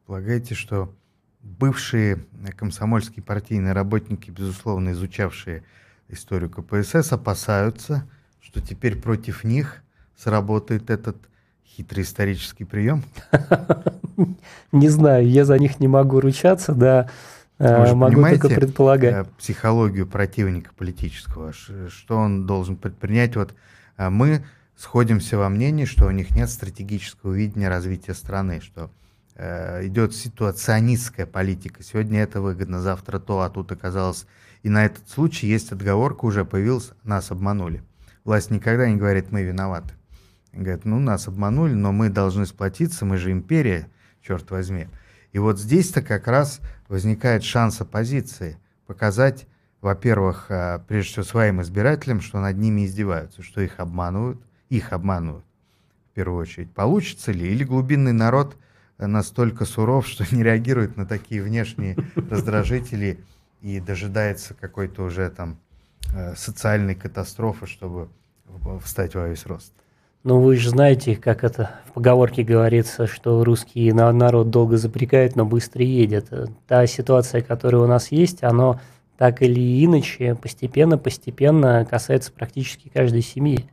Полагаете, что бывшие комсомольские партийные работники, безусловно, изучавшие историю КПСС, опасаются, что теперь против них сработает этот хитрый исторический прием? <laughs> Не знаю, я за них не могу ручаться, да, э, могу только предполагать. Э, психологию противника политического, что он должен предпринять? Вот э, мы сходимся во мнении, что у них нет стратегического видения развития страны, что идет ситуационистская политика. Сегодня это выгодно, завтра то, а тут оказалось и на этот случай есть отговорка, уже появилась, нас обманули. Власть никогда не говорит, мы виноваты. Говорит, ну нас обманули, но мы должны сплотиться, мы же империя, черт возьми. И вот здесь-то как раз возникает шанс оппозиции показать, во-первых, а, прежде всего своим избирателям, что над ними издеваются, что их обманывают, их обманывают в первую очередь. Получится ли? Или глубинный народ настолько суров, что не реагирует на такие внешние раздражители и дожидается какой-то уже там э, социальной катастрофы, чтобы встать во весь рост. Ну, вы же знаете, как это в поговорке говорится, что русский народ долго запрягает, но быстро едет. Та ситуация, которая у нас есть, она так или иначе постепенно-постепенно касается практически каждой семьи.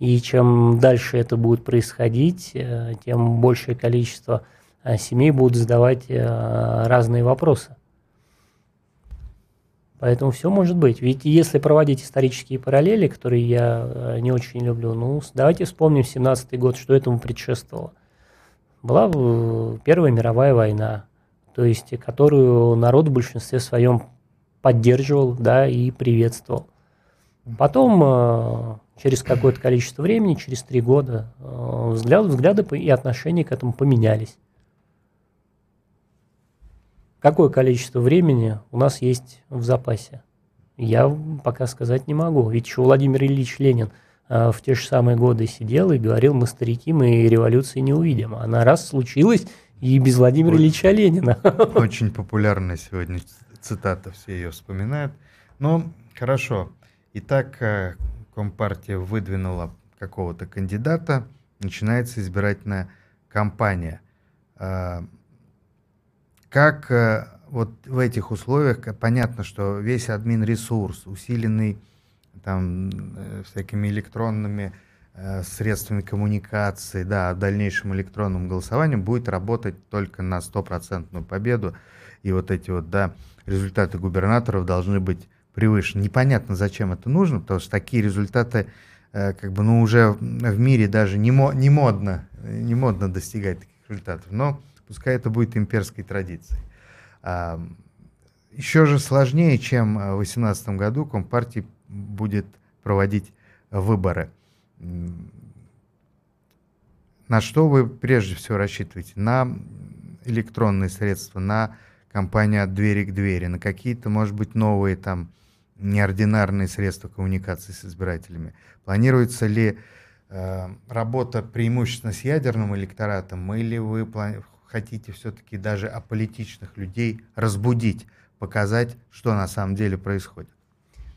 И чем дальше это будет происходить, э, тем большее количество э, семей будут задавать разные вопросы. Поэтому все может быть. Ведь если проводить исторические параллели, которые я э, не очень люблю, ну, давайте вспомним 17 год, что этому предшествовало. Была э, Первая мировая война, то есть которую народ в большинстве своем поддерживал да, и приветствовал. Потом, э, через какое-то количество времени, через три года, взгляд, взгляды и отношения к этому поменялись. Какое количество времени у нас есть в запасе? Я пока сказать не могу. Ведь еще Владимир Ильич Ленин а, в те же самые годы сидел и говорил, мы старики, мы революции не увидим. Она раз случилась и без Владимира очень, Ильича Ленина. <laughs> Очень популярная сегодня цитата, все ее вспоминают. Ну, хорошо. Итак, э, Компартия выдвинула какого-то кандидата, начинается избирательная кампания. Как э, вот в этих условиях, понятно, что весь админ-ресурс, усиленный там э, всякими электронными э, средствами коммуникации, да, дальнейшим электронным голосованием будет работать только на стопроцентную победу. И вот эти вот, да, результаты губернаторов должны быть превышены. Непонятно, зачем это нужно, потому что такие результаты, как бы, ну, уже в мире даже не, мо не модно, не модно достигать таких результатов. Но Пускай это будет имперской традицией. Еще же сложнее, чем в 2018 году Компартия будет проводить выборы. На что вы прежде всего рассчитываете? На электронные средства, на компанию от двери к двери, на какие-то, может быть, новые там неординарные средства коммуникации с избирателями? Планируется ли э, работа преимущественно с ядерным электоратом, или вы хотите все-таки даже аполитичных людей разбудить, показать, что на самом деле происходит?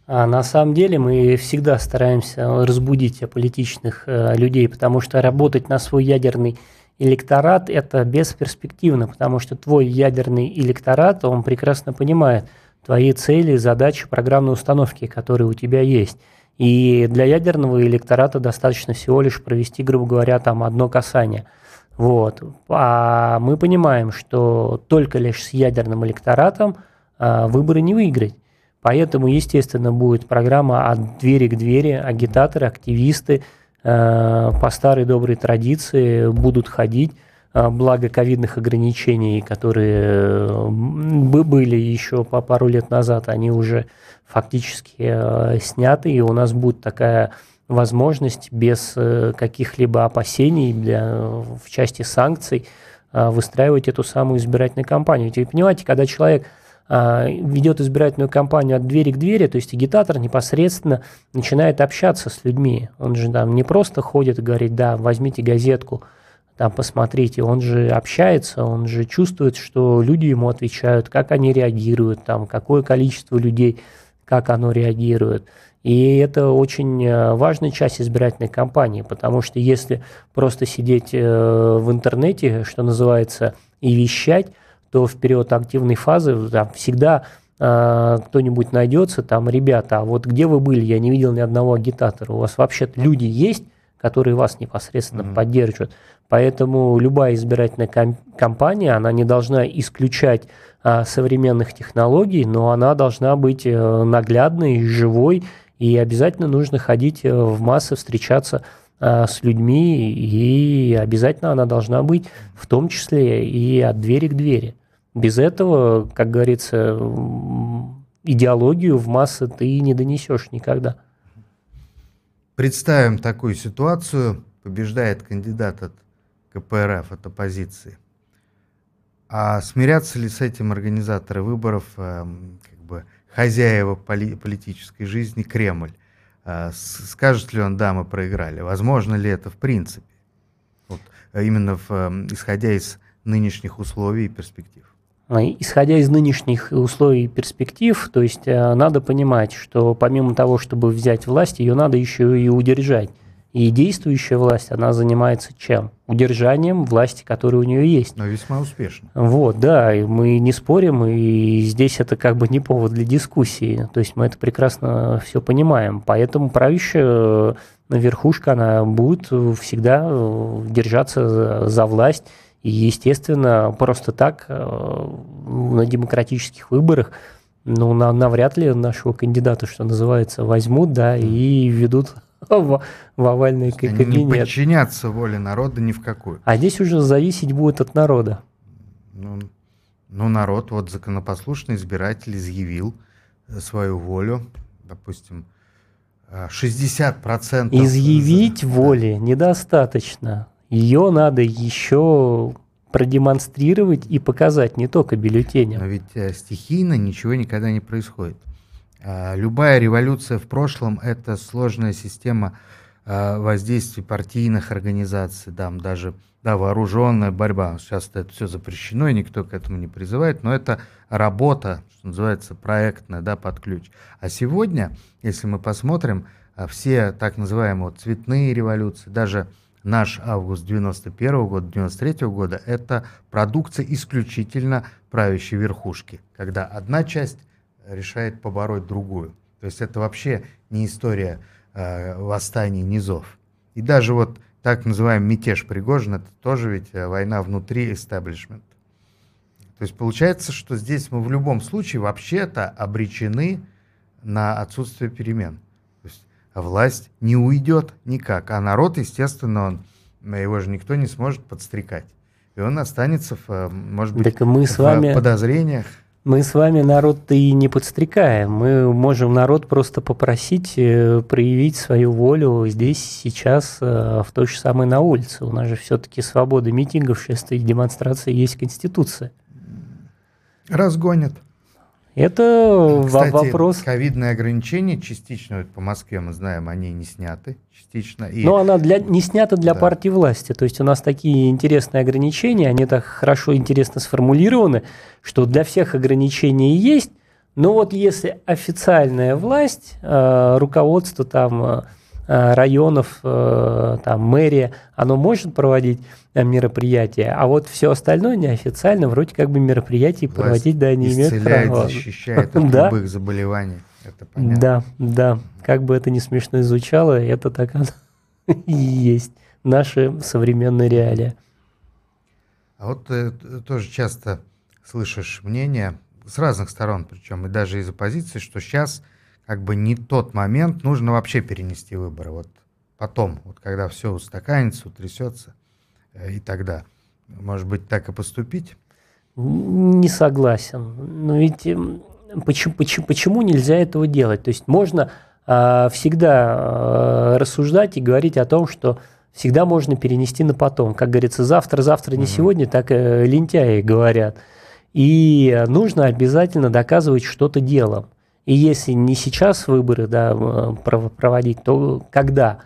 А на самом деле мы всегда стараемся разбудить аполитичных э, людей, потому что работать на свой ядерный электорат – это бесперспективно, потому что твой ядерный электорат, он прекрасно понимает твои цели, задачи, программные установки, которые у тебя есть. И для ядерного электората достаточно всего лишь провести, грубо говоря, там одно касание – вот. А мы понимаем, что только лишь с ядерным электоратом а, выборы не выиграть. Поэтому, естественно, будет программа от двери к двери, агитаторы, активисты а, по старой доброй традиции будут ходить, а, благо ковидных ограничений, которые были еще по пару лет назад, они уже фактически сняты, и у нас будет такая возможность без э, каких-либо опасений для, в части санкций э, выстраивать эту самую избирательную кампанию. Ведь вы понимаете, когда человек э, ведет избирательную кампанию от двери к двери, то есть агитатор непосредственно начинает общаться с людьми. Он же там не просто ходит и говорит, да, возьмите газетку, там посмотрите, он же общается, он же чувствует, что люди ему отвечают, как они реагируют, там, какое количество людей, как оно реагирует. И это очень э, важная часть избирательной кампании, потому что если просто сидеть э, в интернете, что называется, и вещать, то в период активной фазы там, всегда э, кто-нибудь найдется, там, ребята, а вот где вы были, я не видел ни одного агитатора, у вас вообще люди есть, которые вас непосредственно mm-hmm. поддерживают. Поэтому любая избирательная кампания, она не должна исключать а, современных технологий, но она должна быть наглядной, живой и обязательно нужно ходить э, в массы, встречаться э, с людьми, и обязательно она должна быть в том числе и от двери к двери. Без этого, как говорится, идеологию в массы ты не донесешь никогда. Представим такую ситуацию. Побеждает кандидат от КПРФ, от оппозиции. А смирятся ли с этим организаторы выборов, эм, хозяева поли политической жизни Кремль. А, скажет ли он, да, мы проиграли? Возможно ли это в принципе? Вот, а именно в, эм, исходя из нынешних условий и перспектив. А, исходя из нынешних условий и перспектив, то есть э, надо понимать, что помимо того, чтобы взять власть, ее надо еще и удержать. И действующая власть, она занимается чем? Удержанием власти, которая у нее есть. Но весьма успешно. Вот, да, и мы не спорим, и здесь это как бы не повод для дискуссии. То есть мы это прекрасно все понимаем. Поэтому правящая э, верхушка, она будет всегда э, держаться за, за власть. И, естественно, просто так э, на демократических выборах ну, на, навряд ли нашего кандидата, что называется, возьмут, да, и ведут <laughs> в, в овальный кабинет. Они не подчиняться воле народа ни в какую. А здесь уже зависеть будет от народа. Ну, ну народ, вот законопослушный избиратель изъявил э, свою волю, допустим, 60%. Э, Изъявить воли недостаточно. Ее надо еще продемонстрировать и показать не только бюллетеням. Но ведь э, стихийно ничего никогда не происходит. А, любая революция в прошлом – это сложная система а, воздействий партийных организаций, там даже да, вооруженная борьба. Сейчас это все запрещено, и никто к этому не призывает, но это работа, что называется, проектная, да, под ключ. А сегодня, если мы посмотрим, а, все так называемые вот цветные революции, даже наш август 91 -го года, 93 -го года, это продукция исключительно правящей верхушки, когда одна часть решает побороть другую. То есть это вообще не история э, восстаний низов. И даже вот так называемый мятеж Пригожин, это тоже ведь э, война внутри истеблишмента. То есть получается, что здесь мы в любом случае вообще-то обречены на отсутствие перемен. То есть власть не уйдет никак, а народ, естественно, он, его же никто не сможет подстрекать. И он останется, в, э, может быть, так мы с вами... подозрениях. Мы с вами народ-то и не подстрекаем. Мы можем народ просто попросить э, проявить свою волю здесь, сейчас, э, в той же самой на улице. У нас же все-таки свобода митингов, шествий, демонстрации есть Конституция. Разгонят. Это Кстати, вопрос... ковидные ограничения частично, вот по Москве мы знаем, они не сняты частично. И... Но она для, не снята для да. партии власти. То есть у нас такие интересные ограничения, они так хорошо, интересно сформулированы, что для всех ограничений есть, но вот если официальная власть, э, руководство там Э, районов, э, там, мэрия, оно может проводить э, мероприятия, а вот все остальное неофициально, вроде как бы мероприятий Власть проводить, да, не имеет права. защищает от <laughs> да? любых заболеваний. Это понятно. Да, да. Как бы это ни смешно звучало, это так оно и есть. Наши современные реалии. А вот ты тоже часто слышишь мнение с разных сторон, причем и даже из оппозиции, что сейчас как бы не тот момент, нужно вообще перенести выборы. Вот потом, вот когда все устаканится, утрясется, э, и тогда. Может быть, так и поступить? Не согласен. Но ведь почему, почему, почему нельзя этого делать? То есть можно э, всегда э, рассуждать и говорить о том, что всегда можно перенести на потом. Как говорится, завтра, завтра, не угу. сегодня, так э, лентяи говорят. И нужно обязательно доказывать что-то делом. И если не сейчас выборы да, проводить, то когда?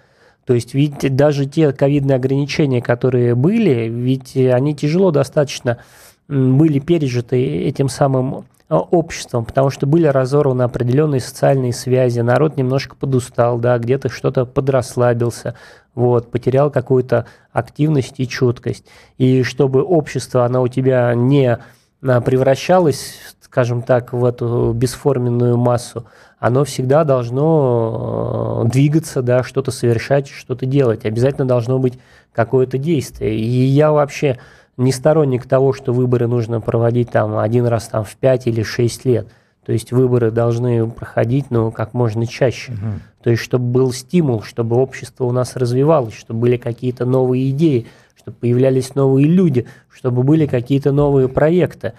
То есть ведь даже те ковидные ограничения, которые были, ведь они тяжело достаточно были пережиты этим самым а, обществом, потому что были разорваны определенные социальные связи, народ немножко подустал, да, где-то что-то подрасслабился, вот, потерял какую-то активность и чуткость. И чтобы общество, оно у тебя не а, превращалось скажем так, в эту бесформенную массу, оно всегда должно э, двигаться, да, что-то совершать, что-то делать. Обязательно должно быть какое-то действие. И я вообще не сторонник того, что выборы нужно проводить там один раз там в 5 или 6 лет. То есть выборы должны проходить ну, как можно чаще. Угу. То есть чтобы был стимул, чтобы общество у нас развивалось, чтобы были какие-то новые идеи, чтобы появлялись новые люди, чтобы были какие-то новые проекты.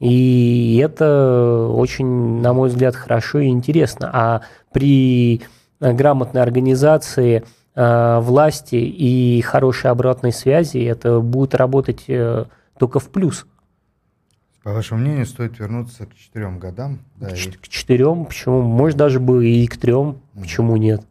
И это очень, на мой взгляд, хорошо и интересно. А при грамотной организации э, власти и хорошей обратной связи это будет работать э, только в плюс. По вашему мнению, стоит вернуться к четырем годам? Да, к, и... к четырем, почему? Может, даже бы и к трем, почему нет?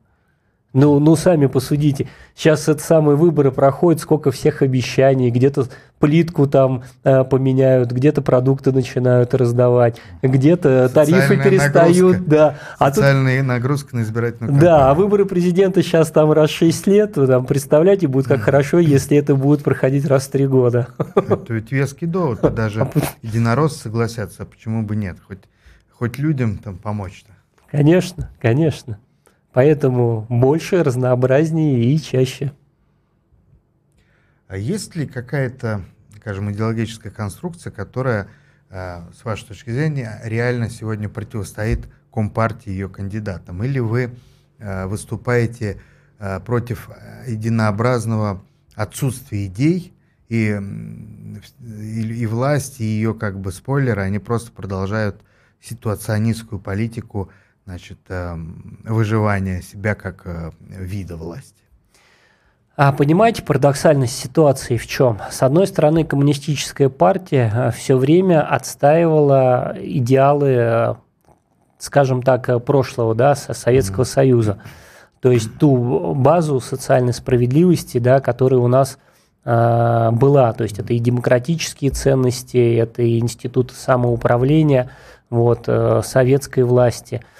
Ну, ну, сами посудите. Сейчас это самые выборы проходят, сколько всех обещаний, где-то плитку там э, поменяют, где-то продукты начинают раздавать, где-то тарифы перестают. Нагрузка. Да. А Социальная тут... нагрузка на избирательную кампанию. Да, а выборы президента сейчас там раз в 6 лет, там, представляете, будет как хорошо, если это будет проходить раз в 3 года. Это ведь веский довод, даже <laughs> а единороссы согласятся, а почему бы нет, хоть, хоть людям там помочь-то. Конечно, конечно. Поэтому больше, разнообразнее и чаще. А есть ли какая-то, скажем, идеологическая конструкция, которая э, с вашей точки зрения, реально сегодня противостоит Компартии ее кандидатам? Или вы э, выступаете э, против единообразного отсутствия идей, и, и, и власть, и ее как бы спойлеры, они просто продолжают ситуационистскую политику значит, выживания себя как вида власти? А понимаете, парадоксальность ситуации в чем? С одной стороны, коммунистическая партия э, все время отстаивала идеалы, э, скажем так, э, прошлого, да, Советского Союза. То есть ту базу социальной справедливости, да, которая у нас э, была. То есть это и демократические ценности, это и институты самоуправления вот, э, советской власти –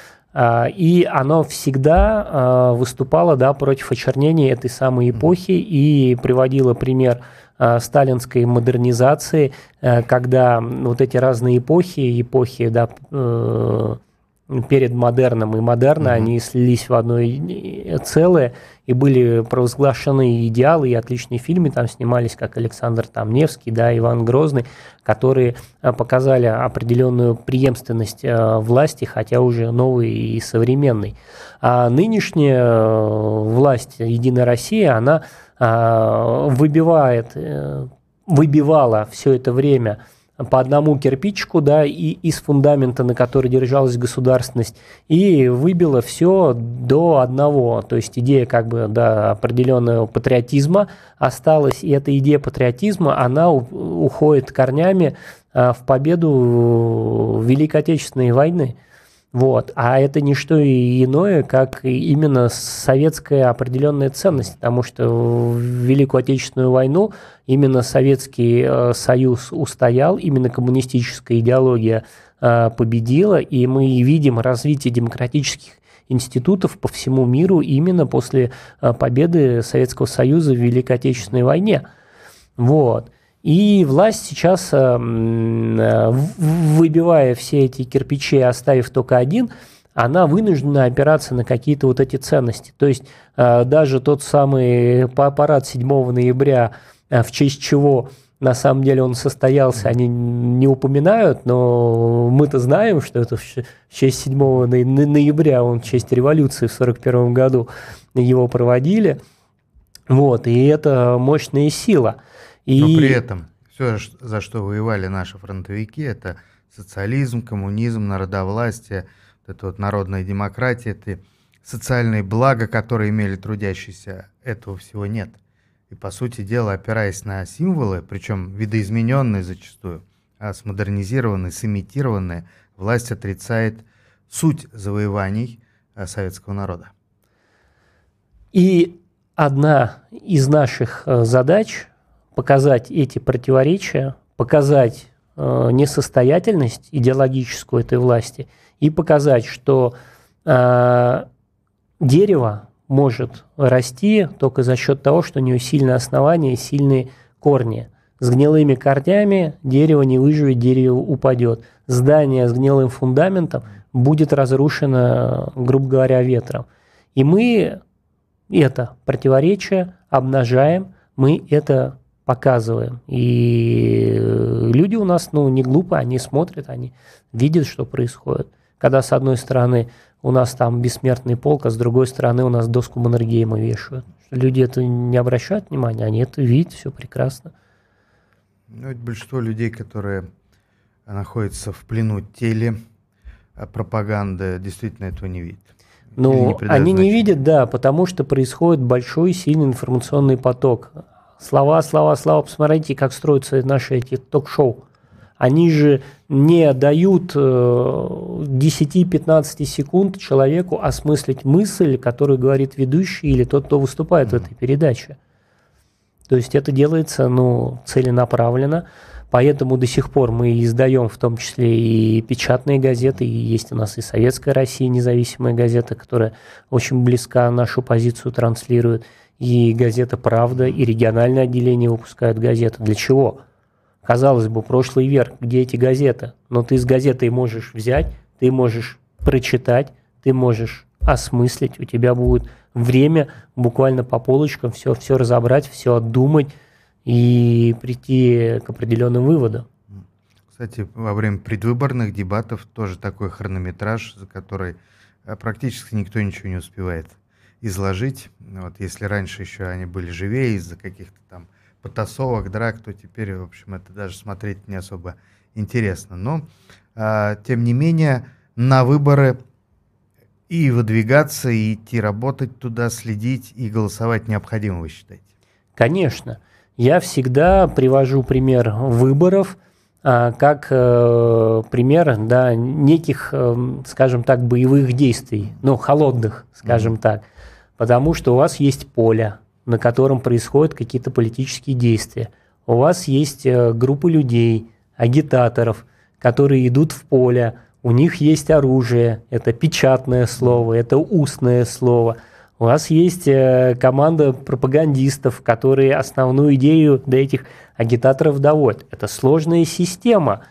и оно всегда а, выступало да, против очернения этой самой эпохи и приводило пример а, сталинской модернизации, когда вот эти разные эпохи, эпохи да, э, перед модерном и модерна, mm-hmm. они слились в одно целое и были провозглашены идеалы и отличные фильмы там снимались, как Александр там Невский, да, Иван Грозный, которые э, показали определенную преемственность э, власти, хотя уже новый и современный. А нынешняя э, власть Единая Россия, она выбивает, выбивала все это время по одному кирпичику, да, и из фундамента, на который держалась государственность, и выбило все до одного. То есть идея как бы до определенного патриотизма осталась, и эта идея патриотизма, она уходит корнями а, в победу Великой Отечественной войны. Вот. А это не что иное, как именно советская определенная ценность, потому что в Великую Отечественную войну именно Советский э, Союз устоял, именно коммунистическая идеология э, победила, и мы видим развитие демократических институтов по всему миру именно после э, победы Советского Союза в Великой Отечественной войне. Вот. И власть сейчас, э, э, выбивая все эти кирпичи, оставив только один, она вынуждена опираться на какие-то вот эти ценности. То есть э, даже тот самый парад 7 ноября, в честь чего на самом деле он состоялся, они не упоминают, но мы-то знаем, что это в честь 7 ноября, он в честь революции в 1941 году его проводили. Вот, и это мощная сила – и... Но при этом все, за что воевали наши фронтовики, это социализм, коммунизм, народовластие, вот это вот народная демократия, это социальные блага, которые имели трудящиеся, этого всего нет. И, по сути дела, опираясь на символы, причем видоизмененные зачастую, а смодернизированные, сымитированные, власть отрицает суть завоеваний э, советского народа. И одна из наших э, задач показать эти противоречия, показать э, несостоятельность идеологическую этой власти и показать, что э, дерево может расти только за счет того, что у нее сильное основание и сильные корни. С гнилыми корнями дерево не выживет, дерево упадет. Здание с гнилым фундаментом будет разрушено, грубо говоря, ветром. И мы это противоречие обнажаем, мы это показываем. И э, люди у нас, ну, не глупые, они смотрят, они видят, что происходит. Когда с одной стороны у нас там бессмертный полк, а с другой стороны у нас доску Маннергейма вешают. Люди это не обращают внимания, они это видят, все прекрасно. Ну, это большинство людей, которые находятся в плену теле а пропаганды, действительно этого не видят. Ну, они значения. не видят, да, потому что происходит большой сильный информационный поток слова, слова, слова. Посмотрите, как строятся наши эти ток-шоу. Они же не дают 10-15 э, секунд человеку осмыслить мысль, которую говорит ведущий или тот, кто выступает в этой передаче. То есть это делается ну, целенаправленно. Поэтому до сих пор мы издаем в том числе и печатные газеты, и есть у нас и Советская Россия, независимая газета, которая очень близка нашу позицию транслирует и газета «Правда», и региональное отделение выпускают газеты. Для чего? Казалось бы, прошлый век, где эти газеты? Но ты с газетой можешь взять, ты можешь прочитать, ты можешь осмыслить, у тебя будет время буквально по полочкам все, все разобрать, все отдумать и прийти к определенным выводам. Кстати, во время предвыборных дебатов тоже такой хронометраж, за который э, практически никто ничего не успевает изложить. Вот если раньше еще они были живее из-за каких-то там потасовок, драк, то теперь, в общем, это даже смотреть не особо интересно. Но, а, тем не менее, на выборы и выдвигаться, и идти работать туда, следить и голосовать необходимо, вы считаете? Конечно. Я всегда привожу пример выборов а, как э, пример да, неких, э, скажем так, боевых действий, ну, холодных, скажем mm-hmm. так. Потому что у вас есть поле, на котором происходят какие-то политические действия. У вас есть э, группы людей, агитаторов, которые идут в поле, у них есть оружие, это печатное слово, это устное слово. У вас есть э, команда пропагандистов, которые основную идею до этих агитаторов доводят. Это сложная система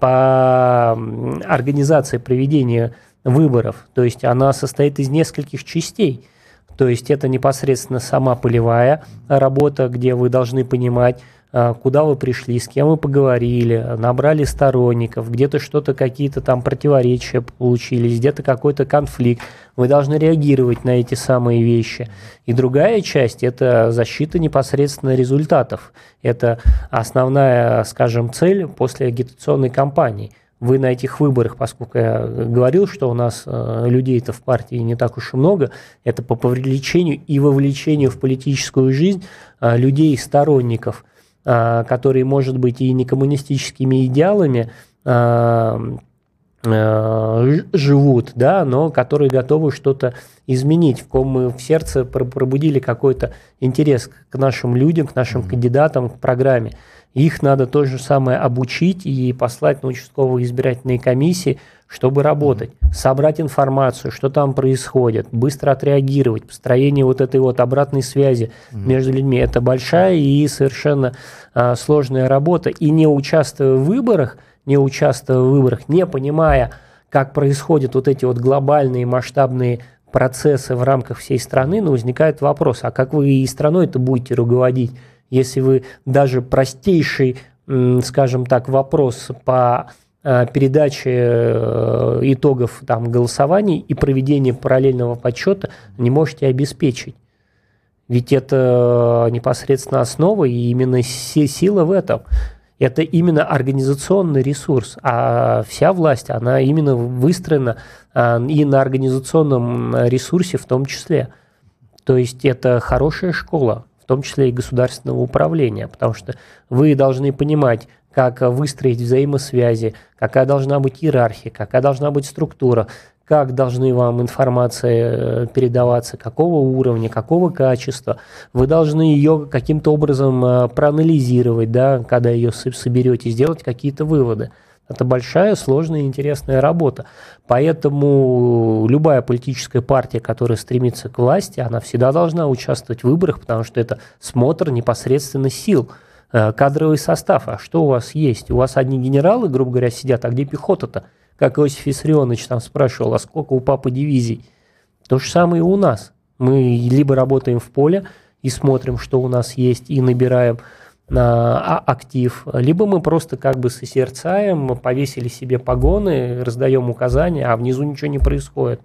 по организации проведения выборов. То есть она состоит из нескольких частей. То есть это непосредственно сама полевая работа, где вы должны понимать, а, куда вы пришли, с кем вы поговорили, набрали сторонников, где-то что-то, какие-то там противоречия получились, где-то какой-то конфликт. Вы должны реагировать на эти самые вещи. И другая часть – это защита непосредственно результатов. Это основная, скажем, цель после агитационной кампании – вы на этих выборах, поскольку я говорил, что у нас э, людей-то в партии не так уж и много, это по привлечению и вовлечению в политическую жизнь э, людей, сторонников, э, которые, может быть, и не коммунистическими идеалами живут, да, но которые готовы что-то изменить, в ком мы в сердце пробудили какой-то интерес к нашим людям, к нашим кандидатам, к программе. Их надо то же самое обучить и послать на участковые избирательные комиссии, чтобы работать, собрать информацию, что там происходит, быстро отреагировать, построение вот этой вот обратной связи между людьми. Это большая и совершенно а, сложная работа. И не участвуя в выборах, не участвуя в выборах, не понимая, как происходят вот эти вот глобальные масштабные процессы в рамках всей страны, но возникает вопрос, а как вы и страной это будете руководить? Если вы даже простейший, скажем так, вопрос по э, передаче э, итогов там, голосований и проведения параллельного подсчета не можете обеспечить. Ведь это непосредственно основа, и именно сила в этом. Это именно организационный ресурс, а вся власть, она именно выстроена а, и на организационном ресурсе в том числе. То есть это хорошая школа, в том числе и государственного управления, потому что вы должны понимать, как выстроить взаимосвязи, какая должна быть иерархия, какая должна быть структура, как должны вам информация э, передаваться, какого уровня, какого качества. Вы должны ее каким-то образом э, проанализировать, да, когда ее соберете, сделать какие-то выводы. Это большая, сложная и интересная работа. Поэтому любая политическая партия, которая стремится к власти, она всегда должна участвовать в выборах, потому что это смотр непосредственно сил, э, кадровый состав. А что у вас есть? У вас одни генералы, грубо говоря, сидят, а где пехота-то? Как Иосиф Виссарионович там спрашивал, а сколько у папы дивизий? То же самое и у нас. Мы либо работаем в поле и смотрим, что у нас есть, и набираем актив, либо мы просто как бы созерцаем, повесили себе погоны, раздаем указания, а внизу ничего не происходит.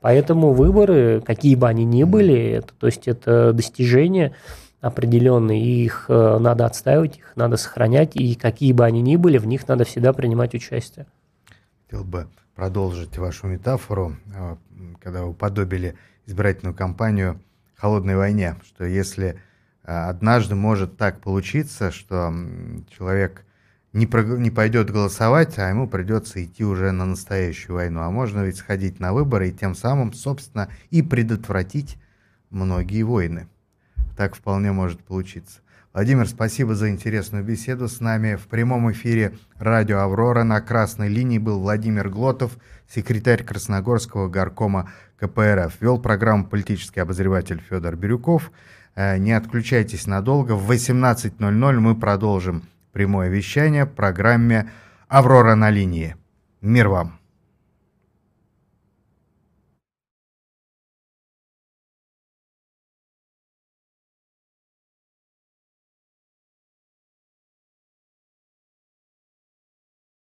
Поэтому выборы, какие бы они ни были, это, то есть это достижения определенные, и их э, надо отстаивать, их надо сохранять, и какие бы они ни были, в них надо всегда принимать участие. Хотел бы продолжить вашу метафору, э, когда вы подобили избирательную кампанию холодной войне, что если а, однажды может так получиться, что человек не, про, не пойдет голосовать, а ему придется идти уже на настоящую войну. А можно ведь сходить на выборы и тем самым, собственно, и предотвратить многие войны. Так вполне может получиться. Владимир, спасибо за интересную беседу с нами. В прямом эфире радио «Аврора» на красной линии был Владимир Глотов, секретарь Красногорского горкома КПРФ. Вел программу политический обозреватель Федор Бирюков – не отключайтесь надолго. В 18.00 мы продолжим прямое вещание в программе «Аврора на линии». Мир вам!